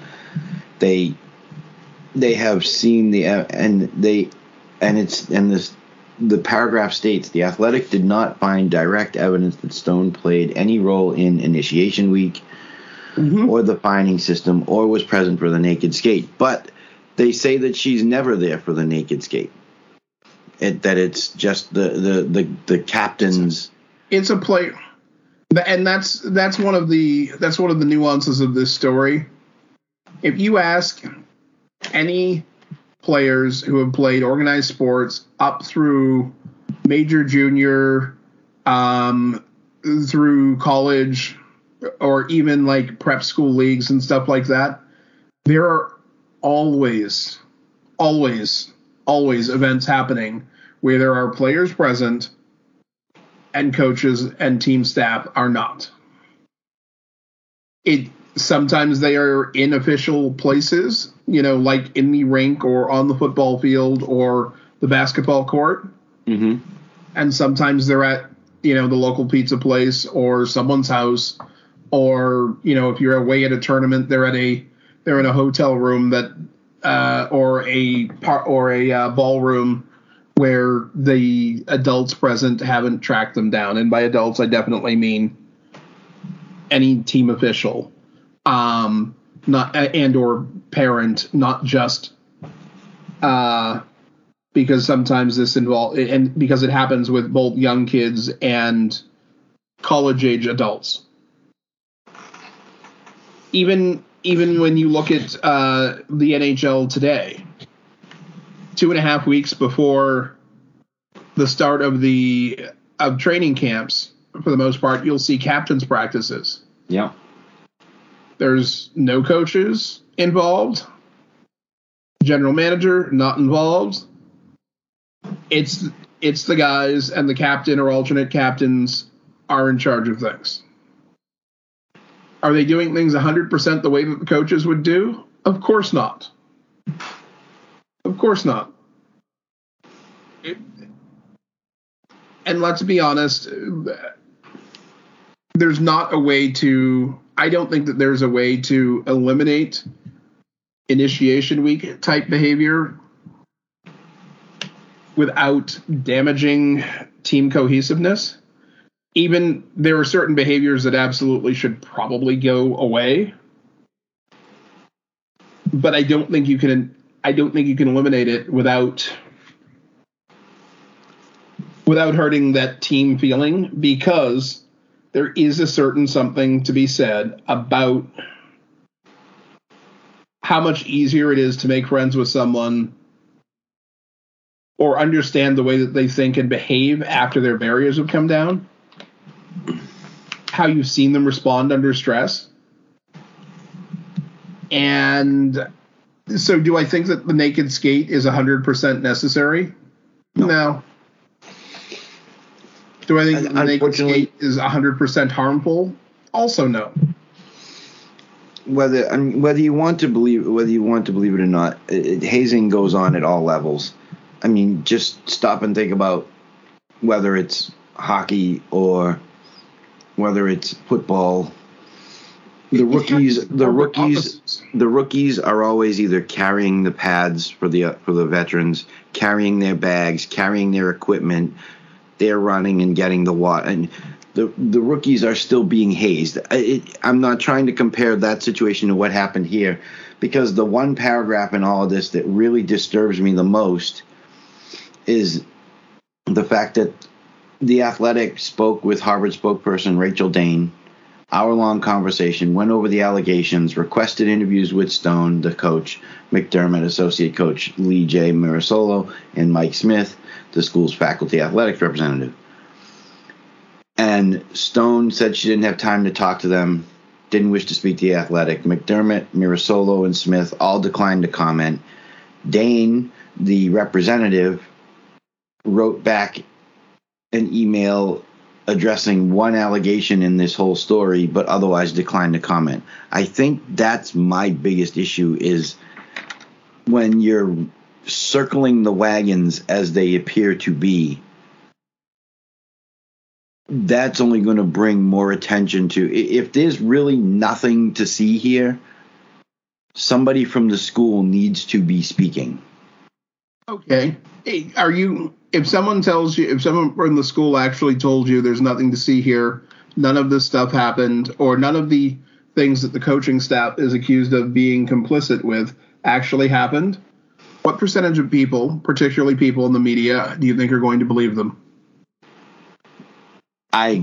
They they have seen the and they and it's and this the paragraph states the athletic did not find direct evidence that stone played any role in initiation week mm-hmm. or the finding system or was present for the naked skate. But they say that she's never there for the naked skate. It, that it's just the the the, the captain's it's a play and that's that's one of the that's one of the nuances of this story. If you ask any players who have played organized sports up through major, junior, um, through college, or even like prep school leagues and stuff like that. There are always, always, always events happening where there are players present and coaches and team staff are not. It sometimes they are in official places, you know, like in the rink or on the football field or the basketball court. Mm-hmm. And sometimes they're at, you know, the local pizza place or someone's house or, you know, if you're away at a tournament, they're at a they're in a hotel room that uh, or a par- or a uh, ballroom where the adults present haven't tracked them down. And by adults, I definitely mean any team official, um, not and or parent, not just uh, because sometimes this involve and because it happens with both young kids and college age adults. Even even when you look at uh, the NHL today, two and a half weeks before the start of the of training camps, for the most part, you'll see captains practices. Yeah. There's no coaches involved. General manager not involved. It's it's the guys and the captain or alternate captains are in charge of things. Are they doing things 100% the way that the coaches would do? Of course not. Of course not. It, and let's be honest, there's not a way to, I don't think that there's a way to eliminate initiation week type behavior without damaging team cohesiveness. Even there are certain behaviors that absolutely should probably go away. But i don't think you can i don't think you can eliminate it without without hurting that team feeling because there is a certain something to be said about how much easier it is to make friends with someone or understand the way that they think and behave after their barriers have come down how you've seen them respond under stress. And so, do I think that the naked skate is 100% necessary? No. no. Do I think the is 100% harmful? Also, no. Whether I mean, whether you want to believe whether you want to believe it or not, it, hazing goes on at all levels. I mean, just stop and think about whether it's hockey or whether it's football. The rookies, the rookies, the rookies are always either carrying the pads for the for the veterans, carrying their bags, carrying their equipment. They're running and getting the water, and the the rookies are still being hazed. It, I'm not trying to compare that situation to what happened here, because the one paragraph in all of this that really disturbs me the most is the fact that the Athletic spoke with Harvard spokesperson Rachael Dane. Hour long conversation, went over the allegations, requested interviews with Stone, the coach, McDermott, associate coach Lee J. Mirasolo, and Mike Smith, the school's faculty athletics representative. And Stone said she didn't have time to talk to them, didn't wish to speak to the athletic. McDermott, Mirasolo, and Smith all declined to comment. Dane, the representative, wrote back an email addressing one allegation in this whole story, but otherwise declined to comment. I think that's my biggest issue is when you're circling the wagons as they appear to be. That's only going to bring more attention to. If there's really nothing to see here, somebody from the school needs to be speaking. Okay. Are you if someone tells you, if someone from the school actually told you there's nothing to see here, none of this stuff happened, or none of the things that the coaching staff is accused of being complicit with actually happened, what percentage of people, particularly people in the media, do you think are going to believe them? I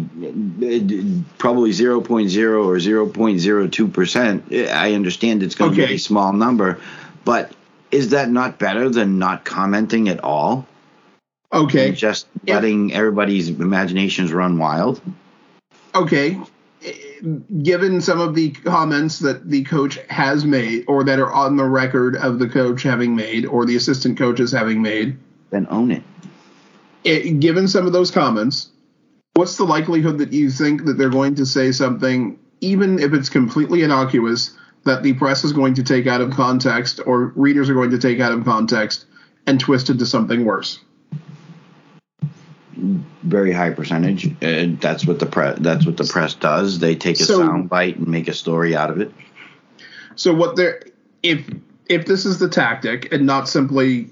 probably 0.0 or 0.02 percent. I understand it's going okay. to be a small number, but is that not better than not commenting at all? Okay. And just letting everybody's imaginations run wild. Okay. Given some of the comments that the coach has made, or that are on the record of the coach having made, or the assistant coaches having made, Then own it. it, given some of those comments, what's the likelihood that you think that they're going to say something, even if it's completely innocuous, that the press is going to take out of context or readers are going to take out of context and twist into something worse? Very high percentage. Uh, that's what the press. That's what the press does. They take a So- sound bite and make a story out of it. So what they're if if this is the tactic and not simply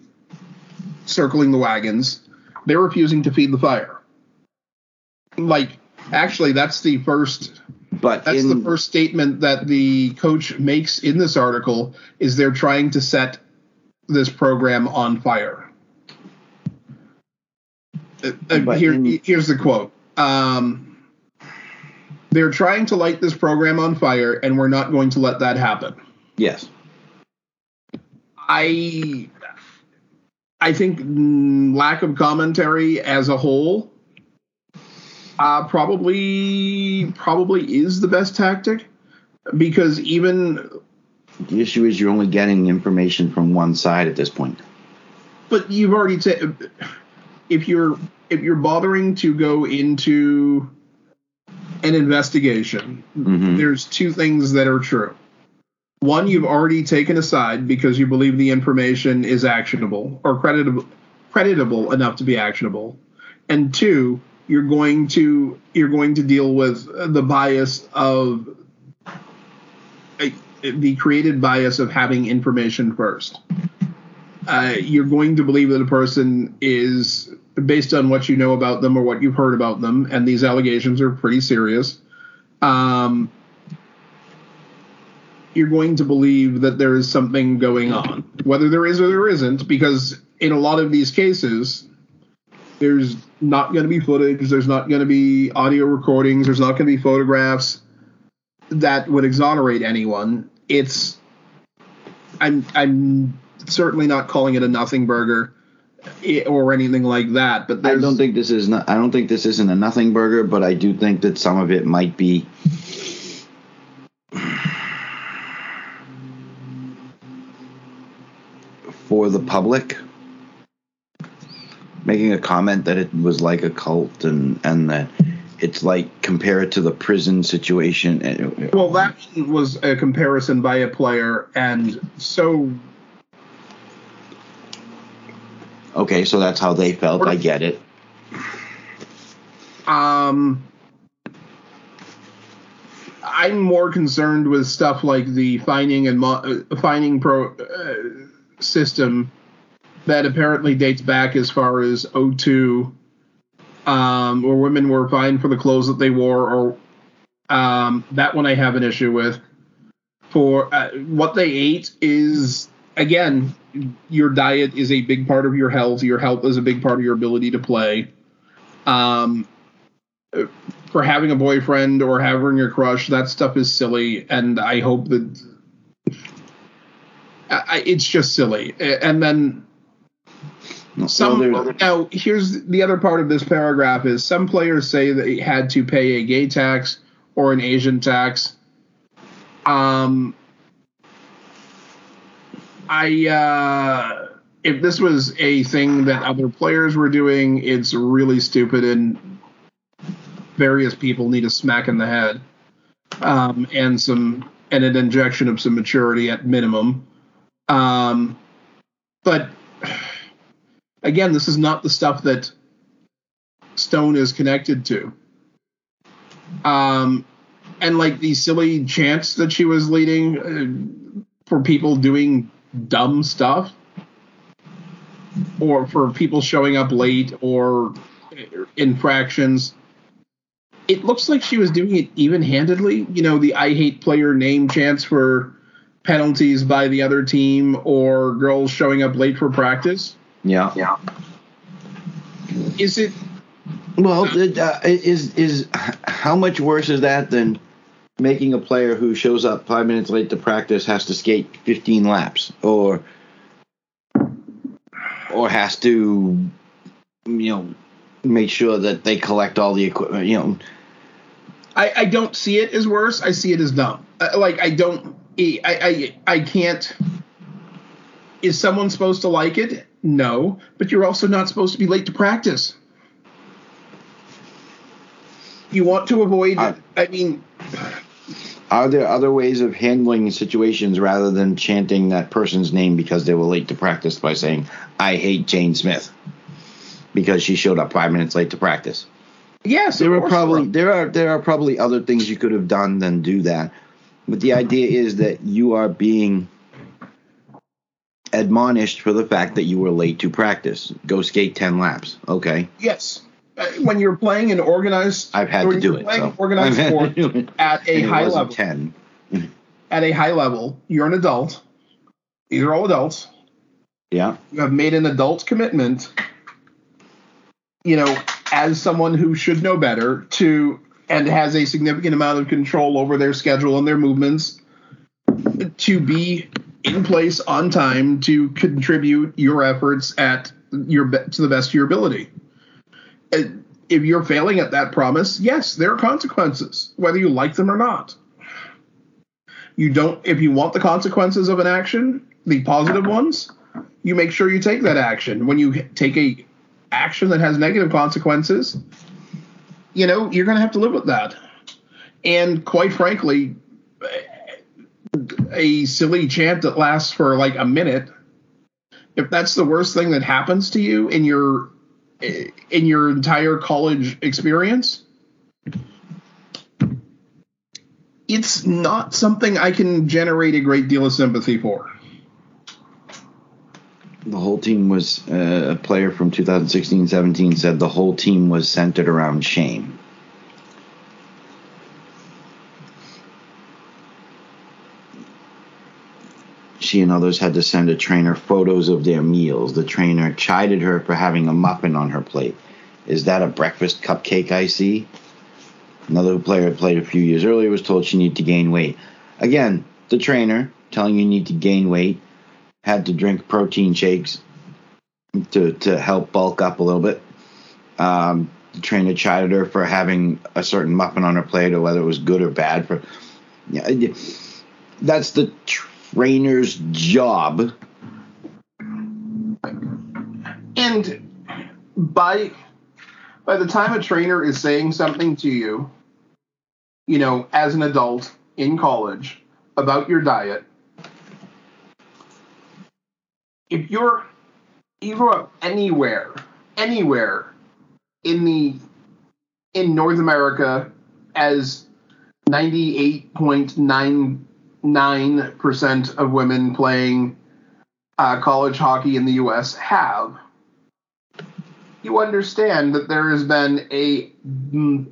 circling the wagons, they're refusing to feed the fire. Like actually that's the first But that's in, the first statement that the coach makes in this article is they're trying to set this program on fire. Uh, here, in- here's the quote. Um, they're trying to light this program on fire, and we're not going to let that happen. yes, I I think mm, lack of commentary as a whole uh, probably probably is the best tactic because even the issue is you're only getting information from one side at this point. but you've already ta- if you're if you're bothering to go into an investigation Mhm. there's two things that are true. One you've already taken aside because you believe the information is actionable or creditable creditable enough to be actionable. And two you're going to you're going to deal with the bias of uh, the created bias of having information first. Uh, you're going to believe that a person is based on what you know about them or what you've heard about them, and these allegations are pretty serious. Um, you're going to believe that there is something going on, whether there is or there isn't, because in a lot of these cases, there's not going to be footage, there's not going to be audio recordings, there's not going to be photographs that would exonerate anyone. It's I'm I'm certainly not calling it a nothing burger or anything like that. But I don't think this is. Not, I don't think this isn't a nothing burger, but I do think that some of it might be. For the public, making a comment that it was like a cult and and that it's like compare it to the prison situation. Eh, eh, eh. Well, that was a comparison by a player, and so Okay, so that's how they felt. I get it. um, I'm more concerned with stuff like the finding and mo- uh, fining pro uh, system that apparently dates back as far as 02, um, where women were fined for the clothes that they wore, or um, that one I have an issue with. For uh, what they ate is again, your diet is a big part of your health. Your health is a big part of your ability to play. Um, for having a boyfriend or having a crush, that stuff is silly, and I hope that I, I- it's just silly. And then some well, now here's the other part of this paragraph is some players say they had to pay a gay tax or an Asian tax. Um, I uh, if this was a thing that other players were doing, it's really stupid and various people need a smack in the head um, and some and an injection of some maturity at minimum. Um, but again, this is not the stuff that Stone is connected to. Um, and like the silly chants that she was leading uh, for people doing dumb stuff, or for people showing up late or infractions. It looks like she was doing it even-handedly. You know, the "I hate player" name chants for penalties by the other team, or girls showing up late for practice. yeah. Yeah. Is it Well, uh, is is how much worse is that than making a player who shows up five minutes late to practice has to skate 15 laps, or or has to, you know, make sure that they collect all the equipment. You know, I, I don't see it as worse. I see it as dumb. Uh, like I don't. I, I I can't. Is someone supposed to like it? No, but you're also not supposed to be late to practice. You want to avoid. I- I mean, Are there other ways of handling situations rather than chanting that person's name because they were late to practice by saying, I hate Jane Smith because she showed up five minutes late to practice? yes, There are probably there are there are probably other things you could have done than do that. But the idea is that you are being admonished for the fact that you were late to practice. Go skate ten laps. Okay. Yes. Uh, when you're playing an organized, I've had to do it. So. organized I've had to sport at a high level. ten. At a high level, you're an adult. These are all adults. Yeah. You have made an adult commitment. You know, as someone who should know better, to and has a significant amount of control over their schedule and their movements, to be in place on time to contribute your efforts at your to the best of your ability. If you're failing at that promise, yes, there are consequences, whether you like them or not. You don't if you want the consequences of an action, the positive ones, you make sure you take that action. When you take a action that has negative consequences, you know, you're going to have to live with that. And quite frankly, a silly chant that lasts for like a minute, if that's the worst thing that happens to you in your in your entire college experience, it's not something I can generate a great deal of sympathy for. The whole team was uh, a player from 2016-17 said the whole team was centered around shame. She and others had to send a trainer photos of their meals. The trainer chided her for having a muffin on her plate. Is that a breakfast cupcake I see? Another player who played a few years earlier was told she needed to gain weight. Again, the trainer telling you need to gain weight had to drink protein shakes to to help bulk up a little bit. Um, the trainer chided her for having a certain muffin on her plate, or whether it was good or bad. For yeah, that's the trainer's job. And by by the time a trainer is saying something to you, you know, as an adult in college about your diet, if you're up anywhere, anywhere in the in North America as 98.99% of women playing uh, college hockey in the US have, you understand that there has been a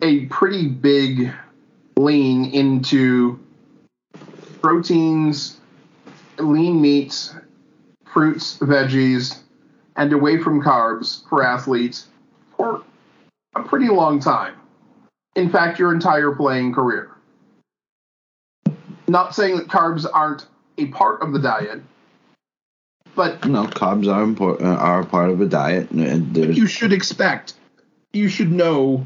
a pretty big lean into proteins, lean meats, fruits, veggies, and away from carbs for athletes for a pretty long time. In fact, your entire playing career. Not saying that carbs aren't a part of the diet, but No, carbs are important, uh, are a part of a diet. and you should expect, you should know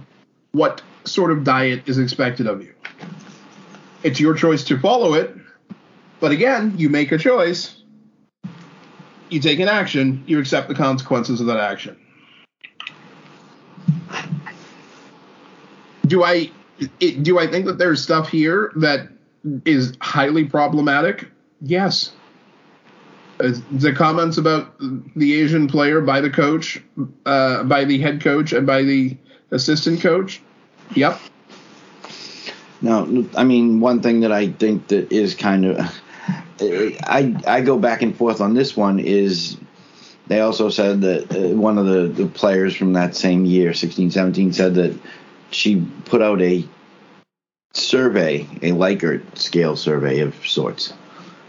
what sort of diet is expected of you. It's your choice to follow it, but again, you make a choice, you take an action, you accept the consequences of that action. Do I do I think that there's stuff here that is highly problematic? Yes. Uh, the comments about the Asian player by the coach, uh, by the head coach, and by the assistant coach. Yep. No, I mean one thing that I think that is kind of I I go back and forth on this one is they also said that uh, one of the, the players from that same year 16 17 said that she put out a survey a Likert scale survey of sorts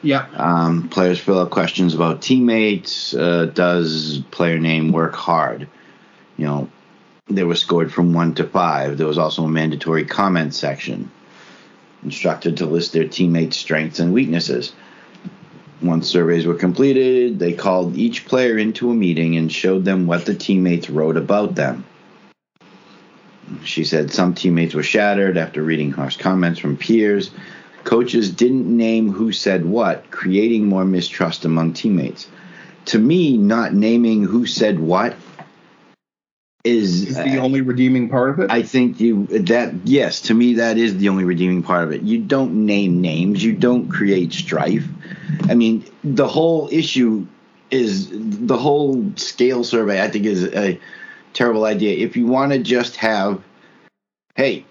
Yeah. um, players fill out questions about teammates. Uh, does player name work hard? You know, they were scored from one to five. There was also a mandatory comment section, instructed to list their teammates' strengths and weaknesses. Once surveys were completed, they called each player into a meeting and showed them what the teammates wrote about them. She said some teammates were shattered after reading harsh comments from peers. Coaches didn't name who said what, creating more mistrust among teammates. To me, not naming who said what is, Is the only redeeming part of it. I think you that yes, to me that is the only redeeming part of it. You don't name names, you don't create strife. I mean, the whole issue is the whole scale survey. I think is a terrible idea. If you want to just have, hey,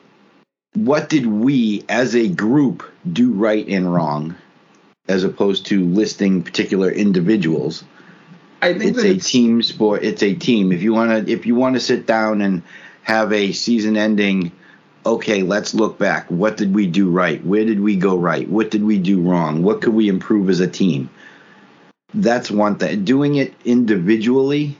what did we as a group do right and wrong, as opposed to listing particular individuals I think it's a team sport. It's a team. If you want to, if you want to sit down and have a season ending, okay, let's look back. What did we do right? Where did we go right? What did we do wrong? What could we improve as a team? That's one thing. Doing it individually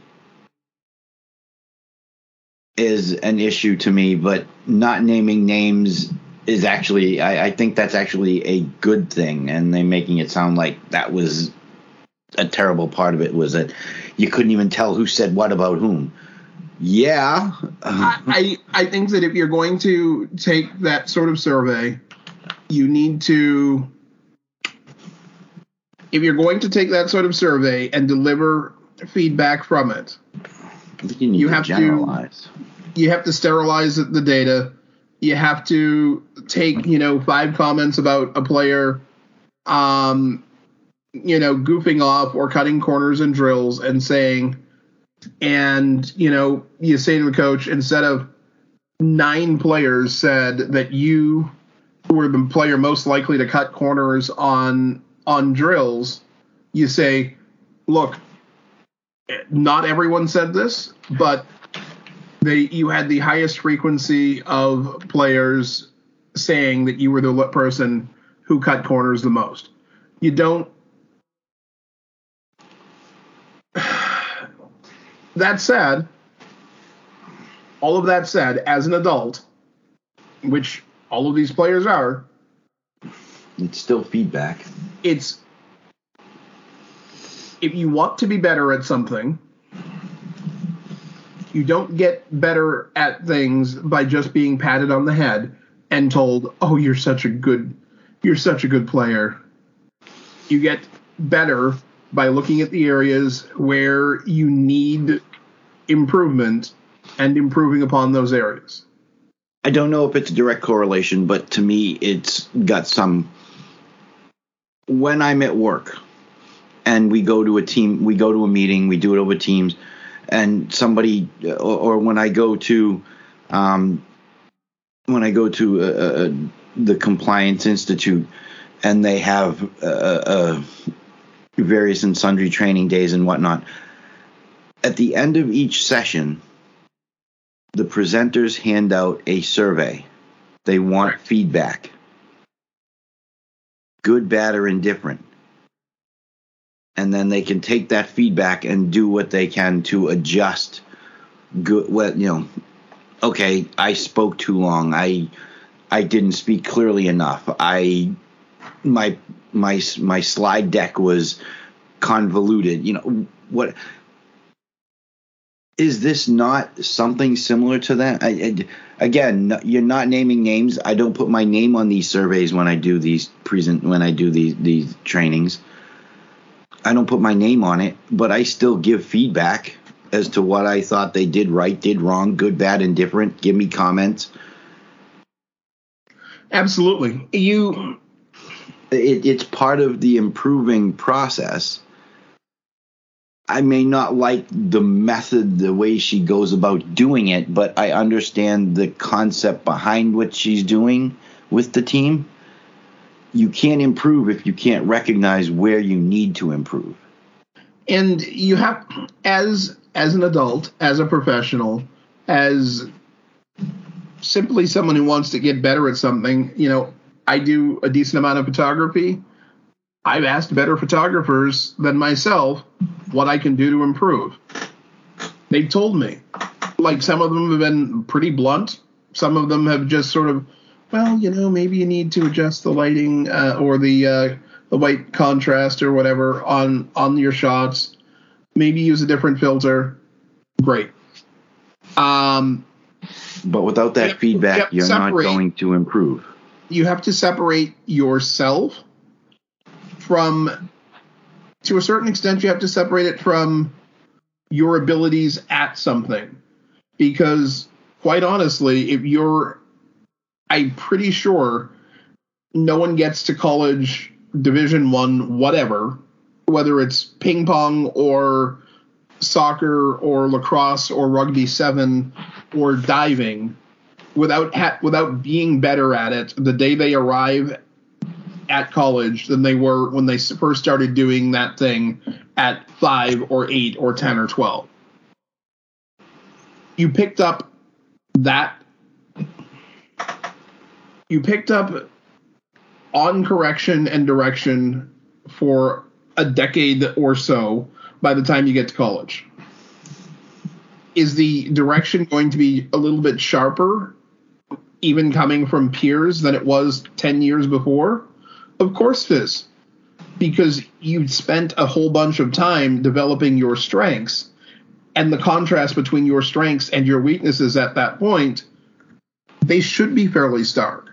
is an issue to me, but not naming names is actually, I, I think that's actually a good thing. And they making it sound like that was a terrible part of it was that you couldn't even tell who said what about whom. Yeah, I, I I think that if you're going to take that sort of survey, you need to. If you're going to take that sort of survey and deliver feedback from it, you You have to- generalize. you have to sterilize the data. You have to take, you know, five comments about a player, um, you know, goofing off or cutting corners and drills and saying, and, you know, you say to the coach, instead of nine players said that you were the player most likely to cut corners on on drills, you say, look, not everyone said this, but they you had the highest frequency of players saying that you were the person who cut corners the most. You don't. <sighs> That said, all of that said, as an adult, which all of these players are, It's still feedback. it's if you want to be better at something, you don't get better at things by just being patted on the head and told, "Oh, you're such a good you're such a good player." You get better by looking at the areas where you need improvement and improving upon those areas. I don't know if it's a direct correlation, but to me, it's got some. When I'm at work and we go to a team, we go to a meeting, we do it over Teams, and somebody, or, or when I go to, um, when I go to uh, uh, the Compliance Institute, and they have uh, uh, various and sundry training days and whatnot. At the end of each session, the presenters hand out a survey. They want feedback. Good, bad, or indifferent. And then they can take that feedback and do what they can to adjust good well, you know, okay, I spoke too long. I I didn't speak clearly enough. I my my my slide deck was convoluted. You know, what is this not something similar to that? I, I, again, you're not naming names. I don't put my name on these surveys when I do these present when I do these these trainings. I don't put my name on it, but I still give feedback as to what I thought they did right, did wrong, good, bad, indifferent. Give me comments. Absolutely. You It, it's part of the improving process. I may not like the method, the way she goes about doing it, but I understand the concept behind what she's doing with the team. You can't improve if you can't recognize where you need to improve. and you have as as an adult as a professional as simply someone who wants to get better at something you know i do a decent amount of photography. I've asked better photographers than myself what i can do to improve. They've told me. Like some of them have been pretty blunt. Some of them have just sort of well you know maybe you need to adjust the lighting uh, or the uh, the white contrast or whatever on on your shots. Maybe use a different filter. Great. Um But without that Yep, feedback, yep, you're not going to improve. you have to separate yourself from to a certain extent you have to separate it from your abilities at something. Because quite honestly if you're i'm pretty sure no one gets to college division 1 whatever whether it's ping pong or soccer or lacrosse or rugby 7 or diving without ha- without being better at it the day they arrive at college than they were when they first started doing that thing at 5 or 8 or 10 or 12 you picked up that you picked up on correction and direction for a decade or so by the time you get to college is the direction going to be a little bit sharper even coming from peers than it was 10 years before? Of course it is. Because you've spent a whole bunch of time developing your strengths, and the contrast between your strengths and your weaknesses at that point, they should be fairly stark.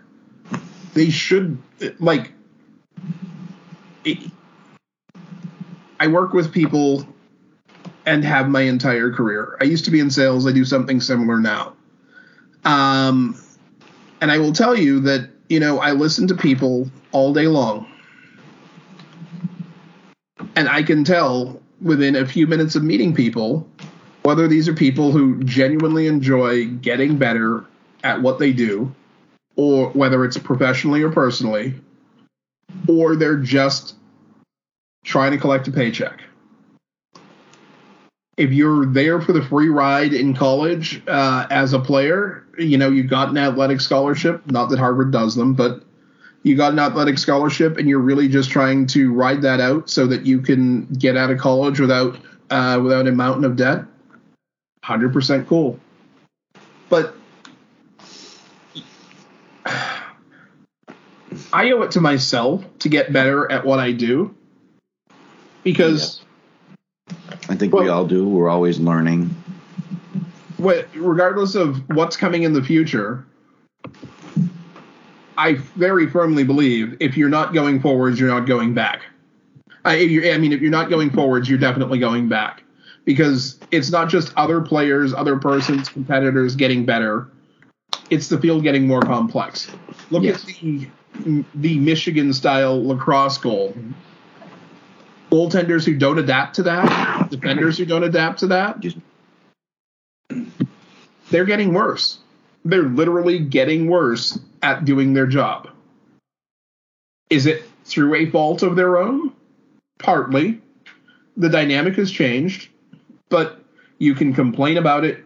They should, like, it, I work with people and have my entire career. I used to be in sales, I do something similar now. Um, and I will tell you that, you know, I listen to people all day long. And I can tell within a few minutes of meeting people whether these are people who genuinely enjoy getting better at what they do, or whether it's professionally or personally, or they're just trying to collect a paycheck. If you're there for the free ride in college uh, as a player, you know, you got an athletic scholarship, not that Harvard does them, but you got an athletic scholarship and you're really just trying to ride that out so that you can get out of college without uh, without a mountain of debt. 100% cool. But I owe it to myself to get better at what I do because I think we all do. We're always learning. what, regardless of what's coming in the future, I very firmly believe if you're not going forwards, you're not going back. I, if you're, I mean, if you're not going forwards, you're definitely going back because it's not just other players, other persons, competitors getting better. It's the field getting more complex. Look Yes. at the the Michigan style lacrosse goal. Goaltenders who don't adapt to that, defenders who don't adapt to that, they're getting worse. They're literally getting worse at doing their job. Is it through a fault of their own? Partly. The dynamic has changed, but you can complain about it,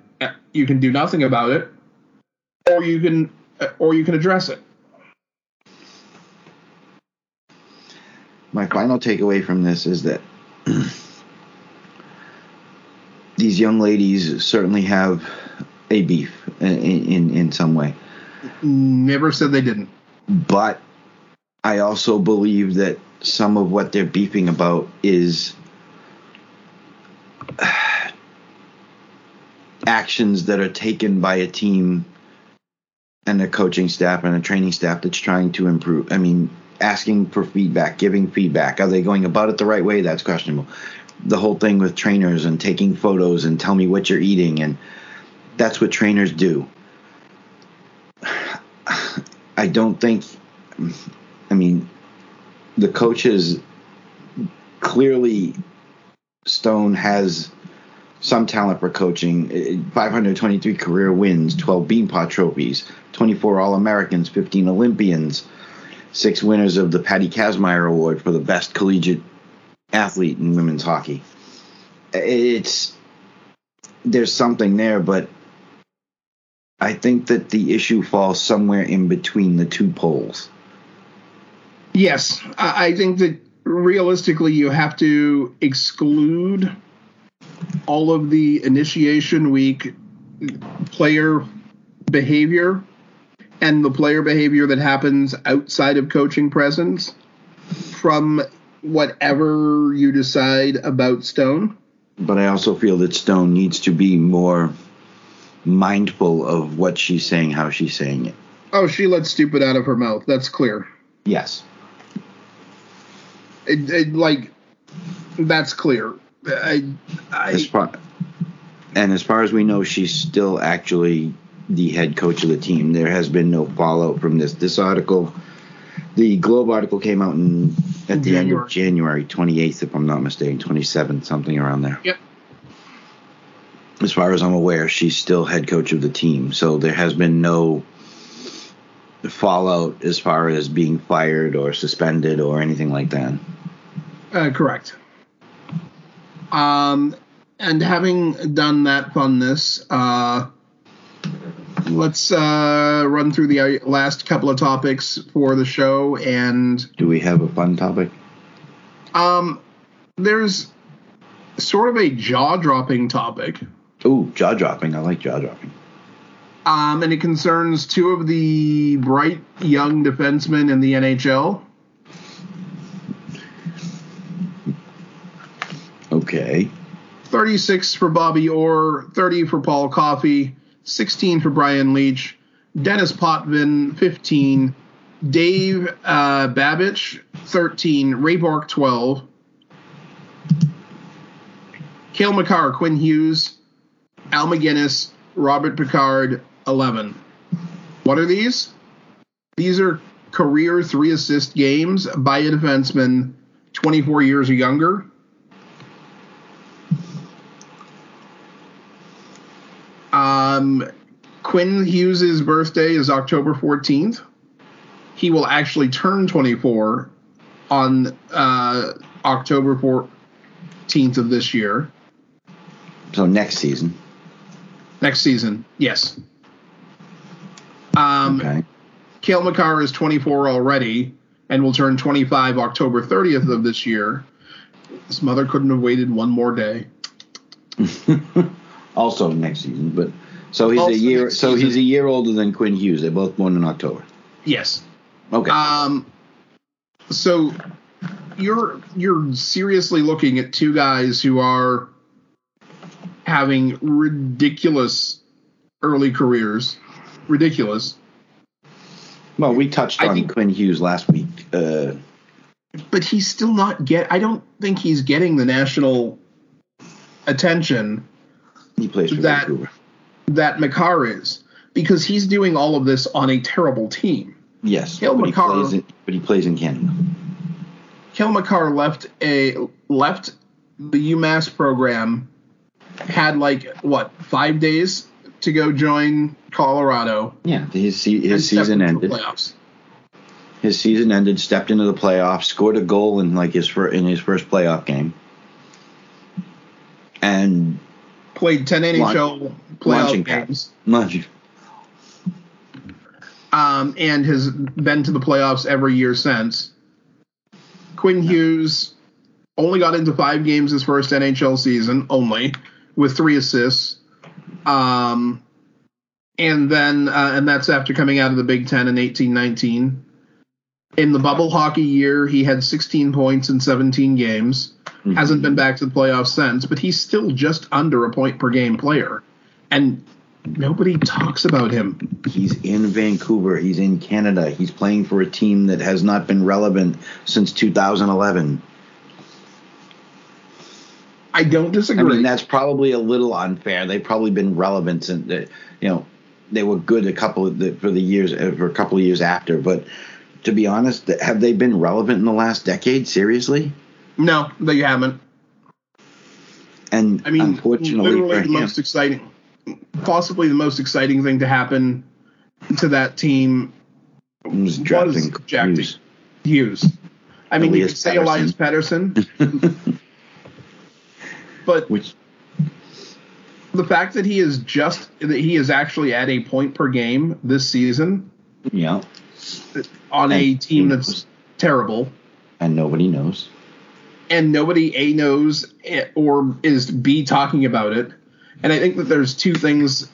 you can do nothing about it, or you can or you can address it. My final takeaway from this is that <clears throat> these young ladies certainly have a beef in, in, in some way. Never said they didn't. But I also believe that some of what they're beefing about is <sighs> actions that are taken by a team and a coaching staff and a training staff that's trying to improve. I mean, asking for feedback, giving feedback. Are they going about it the right way? That's questionable. The whole thing with trainers and taking photos and tell me what you're eating and that's what trainers do. <sighs> I don't think I mean the coaches clearly Stone has some talent for coaching. Uh, 523 career wins, 12 Beanpot trophies, 24 All Americans, 15 Olympians, six winners of the Patty Kazmaier Award for the best collegiate athlete in women's hockey. It's there's something there, but I think that the issue falls somewhere in between the two poles. Yes, I I think that realistically, you have to exclude all of the initiation week player behavior and the player behavior that happens outside of coaching presence from whatever you decide about Stone. But I also feel that Stone needs to be more mindful of what she's saying, how she's saying it. Oh, she let stupid out of her mouth. That's clear. Yes. It, it, like, that's clear. I, As far, and as far as we know, she's still actually the head coach of the team. There has been no fallout from this. This article, the Globe article, came out in at the end of January 28th, if I'm not mistaken, 27th, something around there. yep. As far as I'm aware, she's still head coach of the team. So there has been no fallout as far as being fired or suspended or anything like that. Uh, correct. Um, and having done that funness, uh, let's uh, run through the uh, last couple of topics for the show. And Do we have a fun topic? um, there's sort of a jaw dropping topic, Ooh, jaw dropping. I like jaw dropping. um, and it concerns two of the bright young defensemen in the NHL. Okay. 36 for Bobby Orr, 30 for Paul Coffey, 16 for Brian Leetch, Denis Potvin, 15, Dave uh, Babych, 13, Ray Bourque, 12, Cale Makar, Quinn Hughes, Al MacInnis, Robert Picard, 11. What are these? These are career three assist games by a defenseman 24 years or younger. Um, Quinn Hughes' birthday is October 14th. He will actually turn 24 on uh, October 14th of this year. So next season. Next season, yes. Um, Okay. Cale Makar is 24 already and will turn 25 October 30th of this year. His mother couldn't have waited one more day. <laughs> also next season, but so he's Also a year. next So he's a year older than Quinn Hughes. They're both born in October. Yes. Okay. Um, so you're you're seriously looking at two guys who are having ridiculous early careers, ridiculous. well, we touched I on think- Quinn Hughes last week. Uh, But he's still not get. I don't think he's getting the national attention he plays for That- Vancouver. that Makar is because he's doing all of this on a terrible team. Yes, Cale but he plays. In, but he plays in Canada. Cale Makar left a left the UMass program, had like what five days to go join Colorado. Yeah, his his season ended. Playoffs. His season ended. Stepped into the playoffs. Scored a goal in like his fir- in his first playoff game. And Played ten NHL launching playoff games, Lunch. um, and has been to the playoffs every year since. Quinn Hughes only got into five games his first NHL season, only with three assists. Um, and then uh, and that's after coming out of the Big Ten in eighteen nineteen. In the bubble hockey year, he had 16 points in 17 games. Hasn't been back to the playoffs since, but he's still just under a point per game player. And nobody talks about him. He's in Vancouver. He's in Canada. He's playing for a team that has not been relevant since 2011. I don't disagree. I mean, that's probably a little unfair. They've probably been relevant since, the, you know, they were good a couple of the, for the years uh, for a couple of years after. But to be honest, have they been relevant in the last decade? Seriously? No, they haven't. And I mean, unfortunately literally the him, most exciting, possibly the most exciting thing to happen to that team was was drafting. Hughes. Hughes. I mean, you Elias could say Elias Pettersson, <laughs> but which the fact that he is just that he is actually at a point per game this season yeah, on a team that's terrible and nobody knows. And nobody a knows eh, or is b talking about it. And i think that there's two things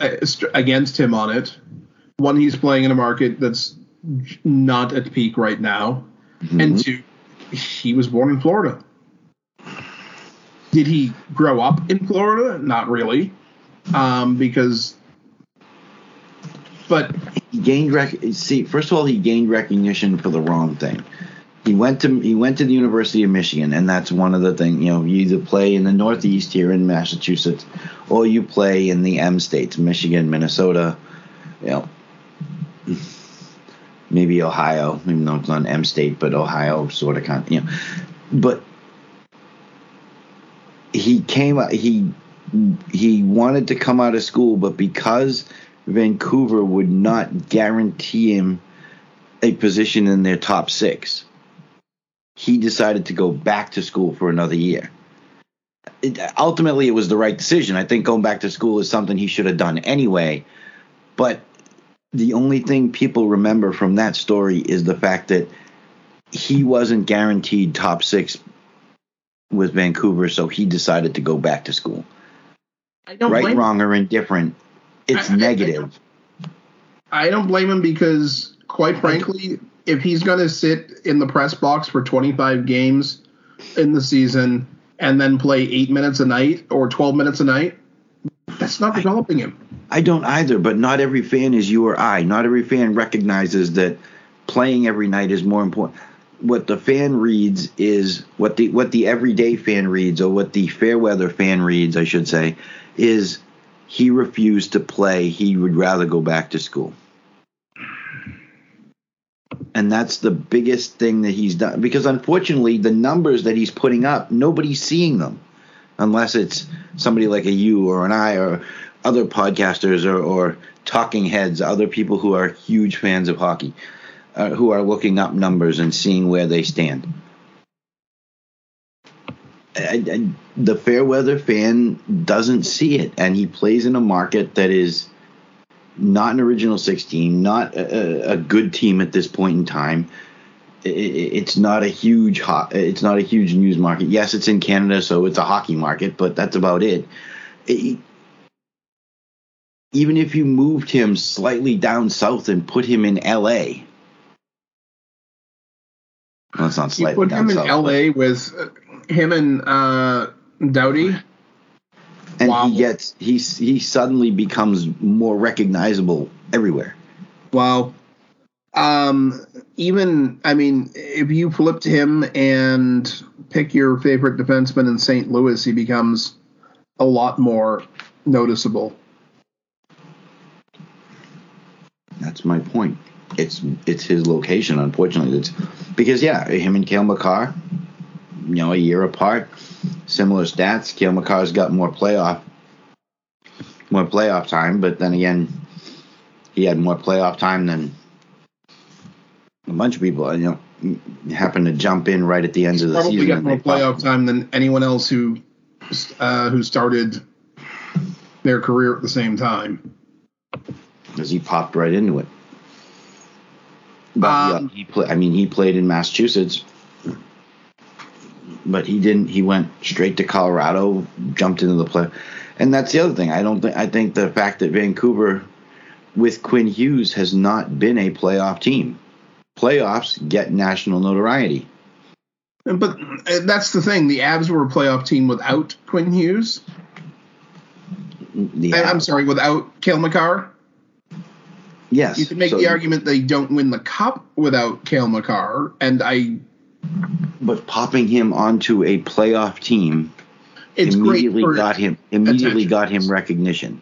uh, against him on it. One he's playing in a market that's not at peak right now. And two he was born in florida. Did he grow up in florida? Not really. Um, because. But he gained rec- see first of all he gained recognition for the wrong thing he went to he went to the university of michigan and that's one of the things you know you either play in the northeast here in massachusetts or you play in the m states michigan minnesota you know maybe ohio even though it's not m state but ohio sort of kind of you know but he came he he wanted to come out of school but because Vancouver would not guarantee him a position in their top six. He decided to go back to school for another year. It, ultimately, it was the right decision. I think going back to school is something he should have done anyway. But the only thing people remember from that story is the fact that he wasn't guaranteed top six with Vancouver, so he decided to go back to school. right, wrong, or indifferent it's I, negative. I, I don't blame him because, quite frankly, if he's going to sit in the press box for 25 games in the season and then play eight minutes a night or 12 minutes a night, that's not developing him. I don't either, but not every fan is you or I. Not every fan recognizes that playing every night is more important. What the fan reads is what the what the everyday fan reads, or what the fair weather fan reads, I should say, is he refused to play. He would rather go back to school. And that's the biggest thing that he's done. Because unfortunately, the numbers that he's putting up, nobody's seeing them. Unless it's somebody like a you or an I or other podcasters or, or talking heads, other people who are huge fans of hockey, uh, who are looking up numbers and seeing where they stand. I, I, the Fairweather fan doesn't see it, and he plays in a market that is not an original 16, not a, a good team at this point in time. It, it's not a huge ho- it's not a huge news market. Yes, it's in Canada, so it's a hockey market, but that's about it. it even if you moved him slightly down south and put him in L.A. Well, it's not slightly you put him in L.A. with him and uh, Doughty. And wow. he gets he he suddenly becomes more recognizable everywhere. Wow. Um, even I mean, if you flipped him and pick your favorite defenseman in St. Louis, he becomes a lot more noticeable. That's my point. It's it's his location, unfortunately. It's because yeah, him and Cale Makar you know, a year apart. Similar stats. Cale Makar's got more playoff more playoff time, but then again, he had more playoff time than a bunch of people. You know, happened to jump in right at the end He's of the probably season. Probably got more playoff time than anyone else who uh, who started their career at the same time. Because he popped right into it. But um, yeah, he play, I mean, he played in Massachusetts but he didn't. He went straight to Colorado, jumped into the play, and that's the other thing. I don't think. I think the fact that Vancouver, with Quinn Hughes, has not been a playoff team. Playoffs get national notoriety. But uh, that's the thing. The Avs were a playoff team without Quinn Hughes. The I'm sorry, without Cale Makar. Yes, you can make so the argument they don't win the cup without Cale Makar, and I but popping him onto a playoff team it's immediately got him immediately attention. got him recognition.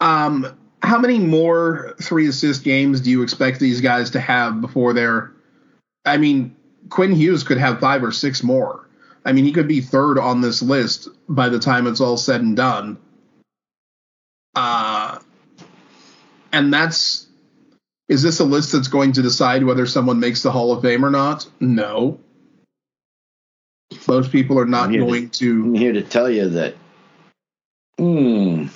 Um, how many more three assist games do you expect these guys to have before they're? I mean, Quinn Hughes could have five or six more. I mean, he could be third on this list by the time it's all said and done. Uh, and that's is this a list that's going to decide whether someone makes the Hall of Fame or not? No. Most people are not going to, to. I'm here to tell you that. Hmm.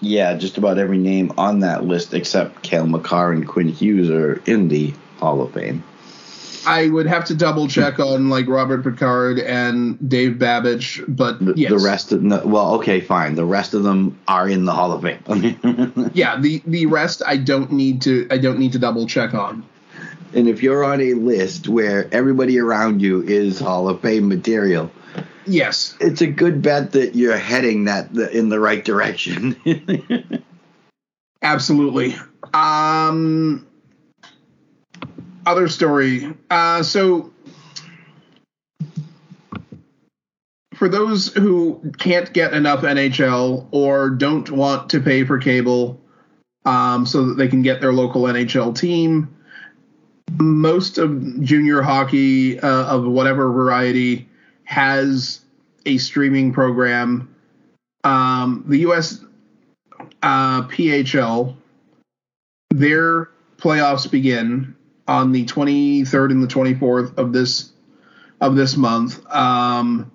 Yeah, just about every name on that list except Cale Makar and Quinn Hughes are in the Hall of Fame. I would have to double check on like Robert Picard and Dave Babych, but the, yes. the rest of the, well, okay, fine. The rest of them are in the Hall of Fame. <laughs> yeah, the the rest I don't need to I don't need to double check on. And if you're on a list where everybody around you is Hall of Fame material, Yes. It's a good bet that you're heading that in the right direction. <laughs> Absolutely. Um, other story. Uh, so, for those who can't get enough NHL or don't want to pay for cable um, so that they can get their local NHL team, most of junior hockey uh, of whatever variety has a streaming program. Um, the U.S. Uh, PHL, their playoffs begin on the 23rd and the 24th of this of this month. Um,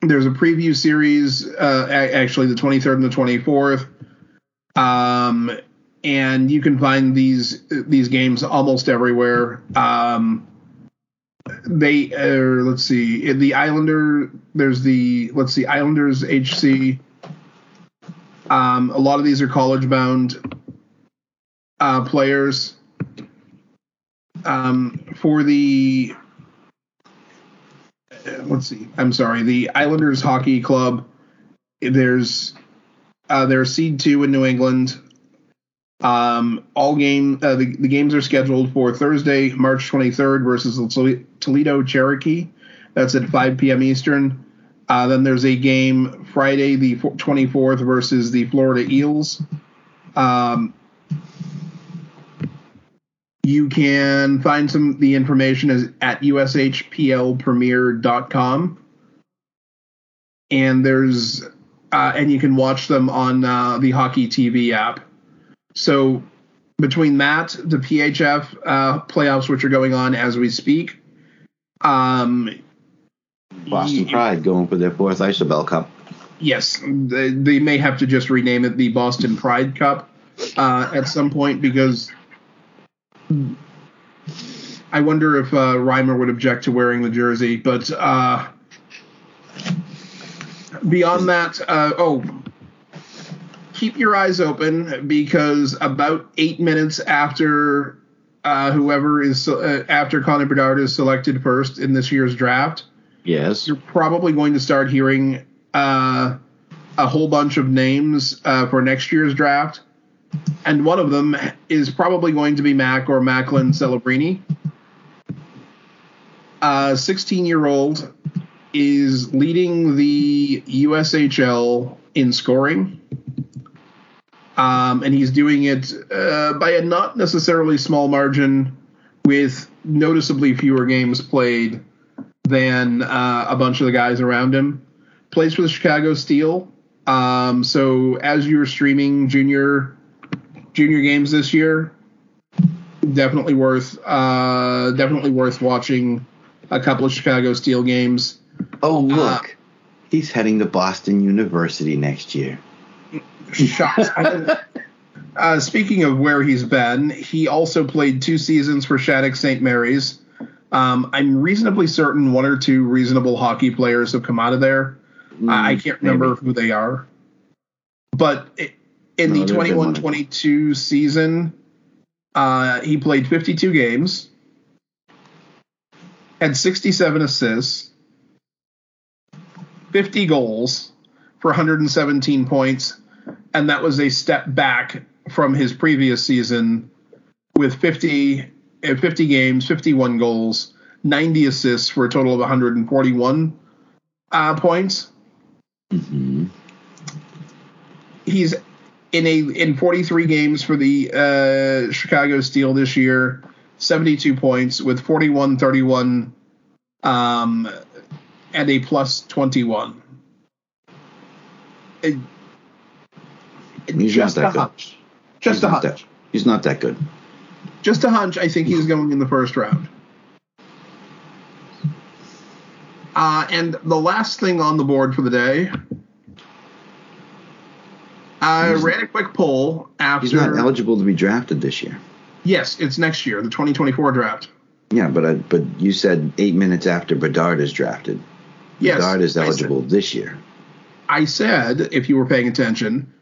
there's a preview series, uh, actually the 23rd and the 24th. Um, and you can find these these games almost everywhere. Um, they uh, let's see the Islander. There's the let's see Islanders HC. Um, a lot of these are college bound uh, players. Um, for the uh, let's see, I'm sorry, the Islanders Hockey Club. There's uh, they're seed two in New England. Um, all game uh, the, the games are scheduled for Thursday, March 23rd versus the Toledo Cherokee. That's at 5 p.m. Eastern. Uh, then there's a game Friday, the 24th versus the Florida Eels. Um, you can find some the information is at usphlpremier.com. And there's uh, and you can watch them on uh, the Hockey TV app. So between that, the PHF uh, playoffs, which are going on as we speak, um, Boston Pride going for their fourth Isobel Cup. Yes, they, they, may have to just rename it the Boston Pride Cup uh, at some point because I wonder if uh, Reimer would object to wearing the jersey. But uh, beyond that, uh, oh, keep your eyes open because about eight minutes after uh, whoever is uh, after Connor Bedard is selected first in this year's draft, yes, you're probably going to start hearing uh, a whole bunch of names uh, for next year's draft, and one of them is probably going to be Mac or Macklin Celebrini. A 16 year old is leading the USHL in scoring. Um, and he's doing it uh, by a not necessarily small margin with noticeably fewer games played than uh, a bunch of the guys around him. Plays for the Chicago Steel. Um, so as you're streaming junior junior games this year, definitely worth uh, definitely worth watching a couple of Chicago Steel games. Oh look, uh, he's heading to Boston University next year shocked. <laughs> uh, speaking of where he's been, he also played two seasons for Shattuck St. Mary's. Um, I'm reasonably certain one or two reasonable hockey players have come out of there. Mm, I can't remember maybe. who they are. But it, in no, the 21 22 season, uh, he played 52 games, had 67 assists, 50 goals for 117 points, and that was a step back from his previous season with 50, uh, 50 games, 51 goals, 90 assists for a total of 141 uh, points. Mm-hmm. He's in a in 43 games for the uh, Chicago Steel this year, 72 points with 41, 31, um, and a plus 21. It, He's just not that a hunch. Just he's a hunch. That, he's not that good. Just a hunch. I think he's going in the first round. Uh, and the last thing on the board for the day, I he's, ran a quick poll after. He's not eligible to be drafted this year. Yes, it's next year, the 2024 draft. Yeah, but I, but you said eight minutes after Bedard is drafted. Yes, Bedard is eligible said, this year. I said, if you were paying attention,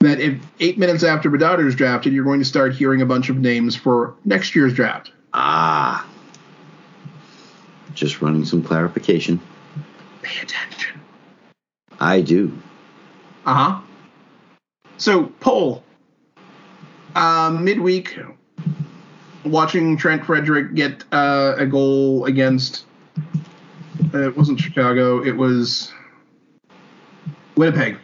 that if eight minutes after Bedard is drafted, you're going to start hearing a bunch of names for next year's draft. Ah. just running some clarification. Pay attention. I do. Uh huh. So, poll. Um, midweek, watching Trent Frederic get uh, a goal against. Uh, it wasn't Chicago. It was Winnipeg.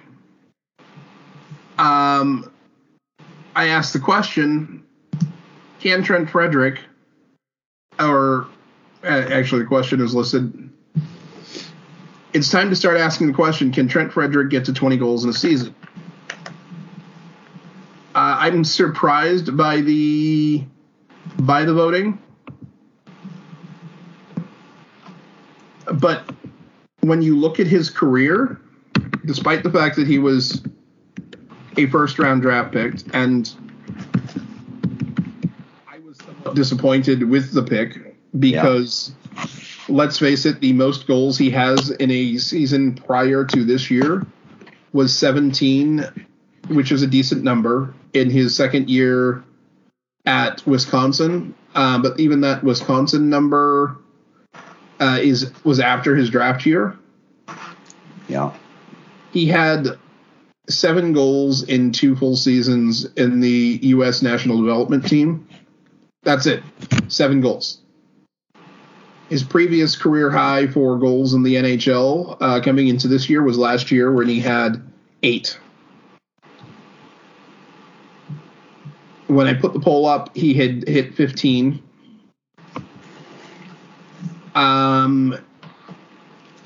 Um, I asked the question: Can Trent Frederic, or uh, actually, the question is listed. It's time to start asking the question: Can Trent Frederic get to 20 goals in a season? I'm surprised by the by the voting, but when you look at his career, despite the fact that he was a first round draft pick, and I was somewhat disappointed with the pick because let's face it, the most goals he has in a season prior to this year was 17, which is a decent number in his second year at Wisconsin. Uh, but even that Wisconsin number uh, is was after his draft year. Yeah. He had seven goals in two full seasons in the U.S. national development team. That's it, seven goals. His previous career high for goals in the NHL uh, coming into this year was last year when he had eight. When I put the poll up, he had hit 15. Um,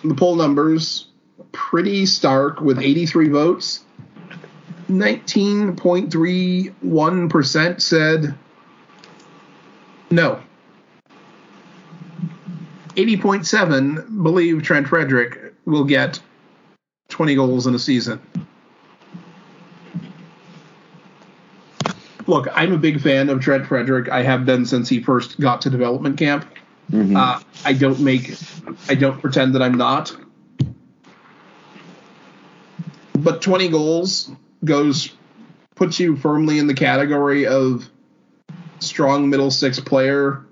the poll numbers pretty stark with 83 votes. 19.31% said no. 80.7 believe Trent Frederic will get 20 goals in a season. Look, I'm a big fan of Trent Frederic. I have been since he first got to development camp. Mhm. Uh, I don't make, I don't pretend that I'm not. But 20 goals goes, puts you firmly in the category of strong middle six player.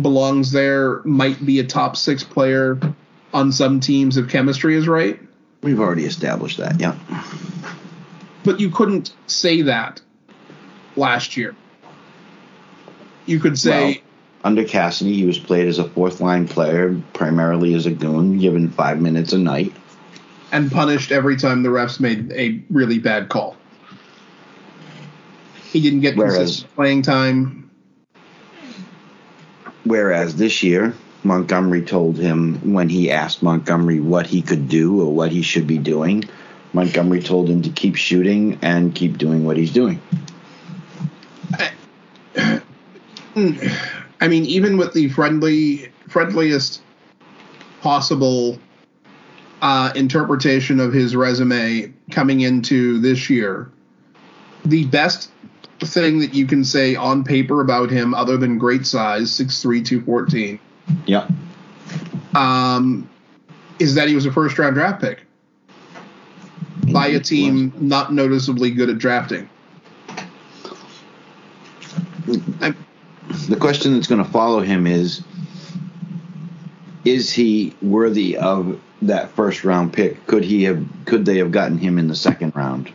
Belongs there, might be a top six player on some teams if chemistry is right. We've already established that. Yeah. But you couldn't say that last year. You could say, Well, under Cassidy, he was played as a fourth line player, primarily as a goon, given five minutes a night. and punished every time the refs made a really bad call. He didn't get Whereas- consistent playing time. Whereas this year, Montgomery told him when he asked Montgomery what he could do or what he should be doing, Montgomery told him to keep shooting and keep doing what he's doing. I mean, even with the friendly, friendliest possible uh, interpretation of his resume coming into this year, the best thing that you can say on paper about him, other than great size, 6'3", 214, Yeah. um, is that he was a first round draft pick by a team not noticeably good at drafting. The question that's going to follow him is is he worthy of that first round pick? Could he have could they have gotten him in the second round?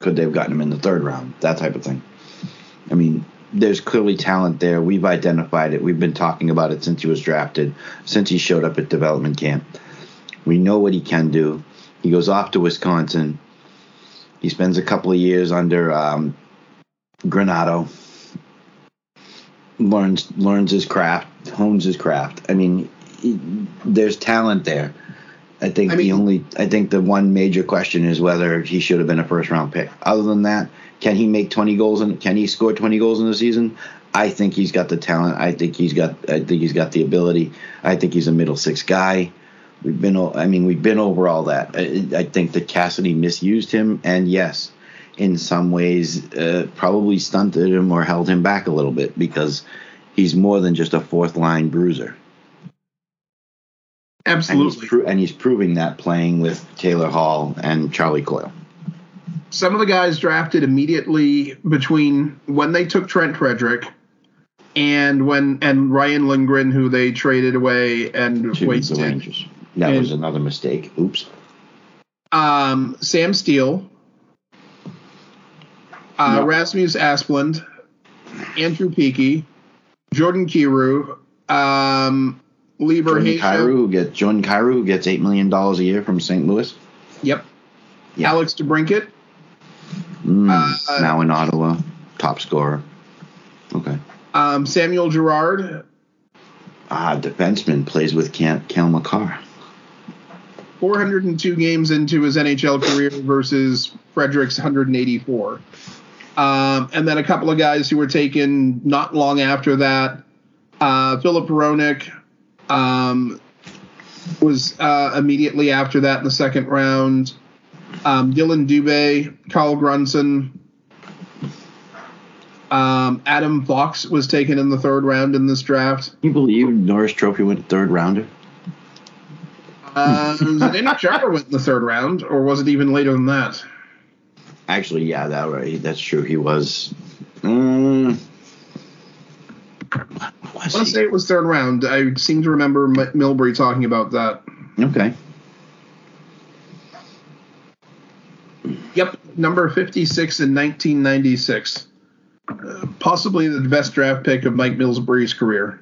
Could they have gotten him in the third round? That type of thing. I mean, there's clearly talent there. We've identified it. We've been talking about it since he was drafted, since he showed up at development camp. We know what he can do. He goes off to Wisconsin. He spends a couple of years under um, Granato learns learns his craft, hones his craft. I mean, he, there's talent there. I think I the only I think the one major question is whether he should have been a first round pick. Other than that, can he make 20 goals and can he score 20 goals in the season? I think he's got the talent. I think he's got I think he's got the ability. I think he's a middle six guy. We've been I mean we've been over all that. I, I think that Cassidy misused him and yes, in some ways uh, probably stunted him or held him back a little bit because he's more than just a fourth line bruiser. And he's, absolutely. pro- and he's proving that playing with Taylor Hall and Charlie Coyle. some of the guys drafted immediately between when they took Trent Frederic and when and Ryan Lindgren, who they traded away and To the wasted. Rangers. That And- was another mistake. Oops. Um, Sam Steel, uh, No. Rasmus Asplund, Andrew Peeke, Jordan Kyrou, um, Lieber Jordan Haitian- who gets Jordan who gets eight million dollars a year from St. Louis. Yep. Yeah. Alex DeBrincat, Mm, Uh, now in Ottawa, top scorer. Okay. um, Samuel Girard, Ah, defenseman plays with Cal, Cal Makar. 402 games into his NHL career versus Frederic's 184. Um, and then a couple of guys who were taken not long after that. Uh, Filip Hronek um, was uh, immediately after that in the second round. Um, Dillon Dubé, Carl Grundström, um, Adam Fox was taken in the third round in this draft. Can you believe Norris Trophy went third rounder? Uh, Zdeno Chara went in the third round, or was it even later than that? Actually, yeah, that right. That's true. He was. Um, I want to say it was third round. I seem to remember M- Milbury talking about that. Okay. Yep, number 56 in 1996. Uh, possibly the best draft pick of Mike Milbury's career.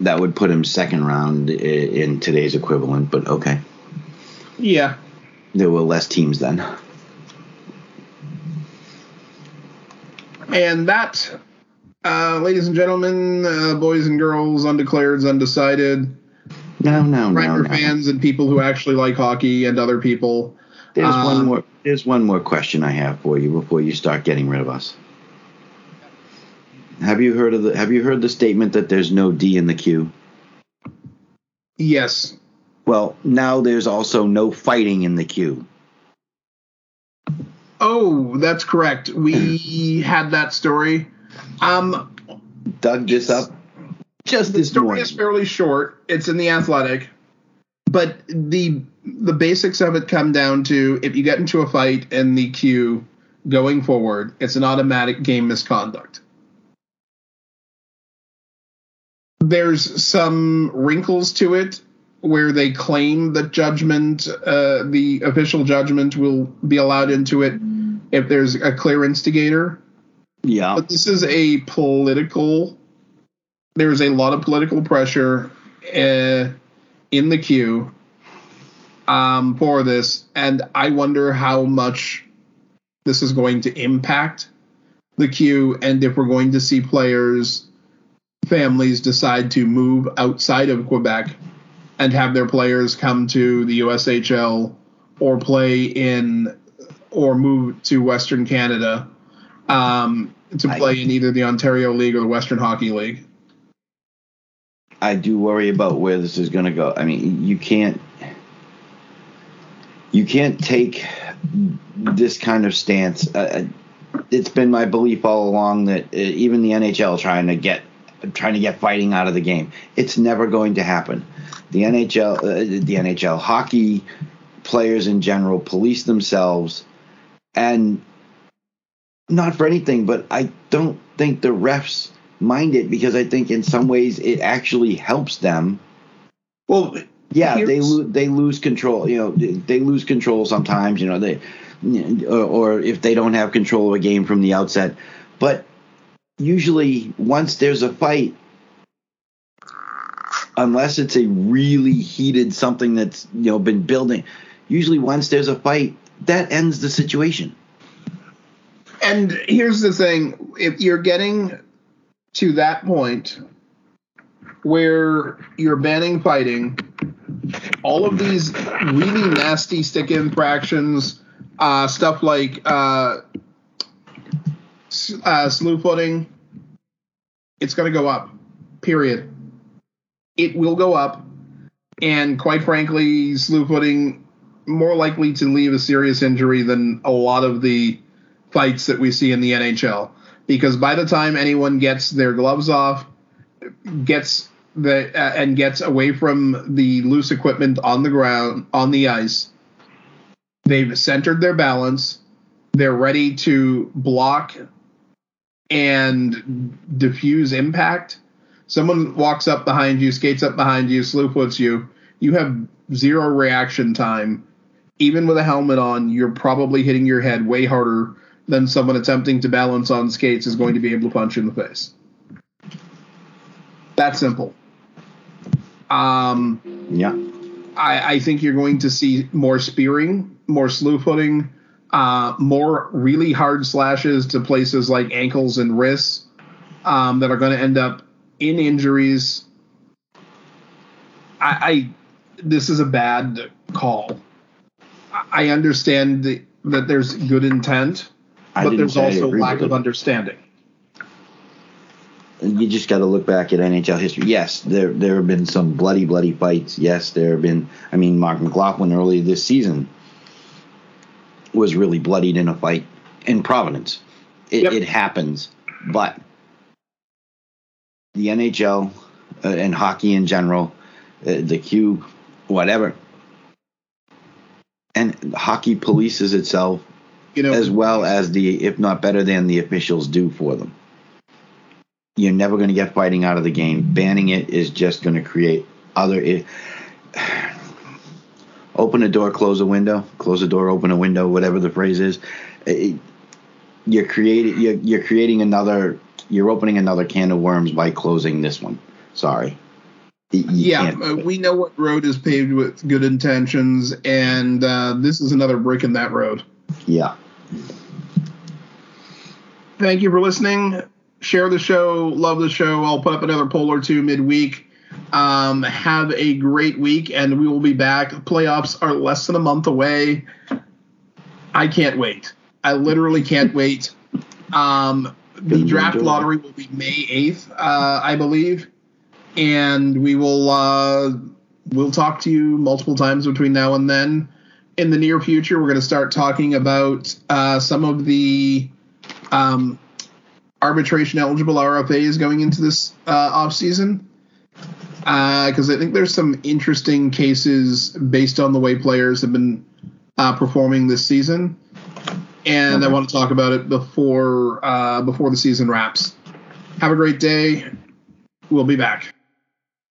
That would put him second round in today's equivalent, but okay. Yeah. There were less teams then. And that, uh, ladies and gentlemen, uh, boys and girls, undeclared, undecided, No, no, no, no. fans, and people who actually like hockey and other people. There's Um, one more. There's one more question I have for you before you start getting rid of us. Have you heard of the Have you heard the statement that there's no D in the Q? Yes. Well, now there's also no fighting in the Q. Oh, that's correct. We <clears throat> had that story. Um, Dug this up just the this story morning. is fairly short. It's in the Athletic, but the the basics of it come down to if you get into a fight in the Q going forward, it's an automatic game misconduct. There's some wrinkles to it where they claim that judgment, uh, the official judgment, will be allowed into it if there's a clear instigator. Yeah, but this is a political there's a lot of political pressure uh, in the Q um, for this and i wonder how much this is going to impact the Q and if we're going to see players families decide to move outside of quebec and have their players come to the ushl or play in or move to western canada um, to I- play in either the Ontario League or the Western Hockey League. I do worry about where this is going to go. I mean, you can't you can't take this kind of stance. Uh, it's been my belief all along that uh, even the NHL trying to get trying to get fighting out of the game, it's never going to happen. The NHL, uh, the NHL hockey players in general police themselves, and not for anything, but I don't think the refs mind it because I think in some ways it actually helps them. Well, Yeah, they lo- they lose control. You know, they, lose control sometimes. You know, they or, or if they don't have control of a game from the outset. But usually, once there's a fight, unless it's a really heated something that's you know been building, usually once there's a fight, that ends the situation. and here's the thing: if you're getting to that point where you're banning fighting, all of these really nasty stick infractions, uh, stuff like uh, uh, slew footing, it's going to go up. Period. It will go up, and quite frankly, slew footing more likely to leave a serious injury than a lot of the fights that we see in the NHL. Because by the time anyone gets their gloves off, gets the uh, and gets away from the loose equipment on the ground on the ice, they've centered their balance. They're ready to block and diffuse impact. Someone walks up behind you, skates up behind you, slew puts you. You have zero reaction time. Even with a helmet on, you're probably hitting your head way harder than someone attempting to balance on skates is going to be able to punch you in the face. That simple. Um, Yeah. I, I think you're going to see more spearing, more slew footing, uh, more really hard slashes to places like ankles and wrists um, that are going to end up in injuries. I, I this is a bad call. I understand the, that there's good intent, I but there's also lack of understanding. you just got to look back at NHL history. Yes, there there have been some bloody, bloody fights. Yes, there have been. I mean, Marc McLaughlin earlier this season was really bloodied in a fight in Providence. It, Yep. it happens, but the NHL uh, and hockey in general, uh, the Q, whatever, and hockey polices itself You know, as well as the, if not better than the officials do for them. You're never going to get fighting out of the game. Banning it is just going to create other. It, <sighs> open a door, close a window, close a door, open a window, whatever the phrase is. It- you're creating. You're, you're creating another. You're opening another can of worms by closing this one. Sorry. You- yeah, uh, we know what road is paved with good intentions, and uh, this is another brick in that road. yeah. Thank you for listening. Share the show, love the show. I'll put up another poll or two midweek. Um, have a great week, and we will be back. Playoffs are less than a month away. I can't wait. I literally can't <laughs> wait. Um, the draft lottery will be May eighth, uh, I believe, and we will uh, we'll talk to you multiple times between now and then. In the near future, we're going to start talking about uh, some of the um, arbitration eligible RFAs going into this uh, off season because I think there's some interesting cases based on the way players have been uh, performing this season, and I want to talk about it before uh, before the season wraps. Have a great day. We'll be back.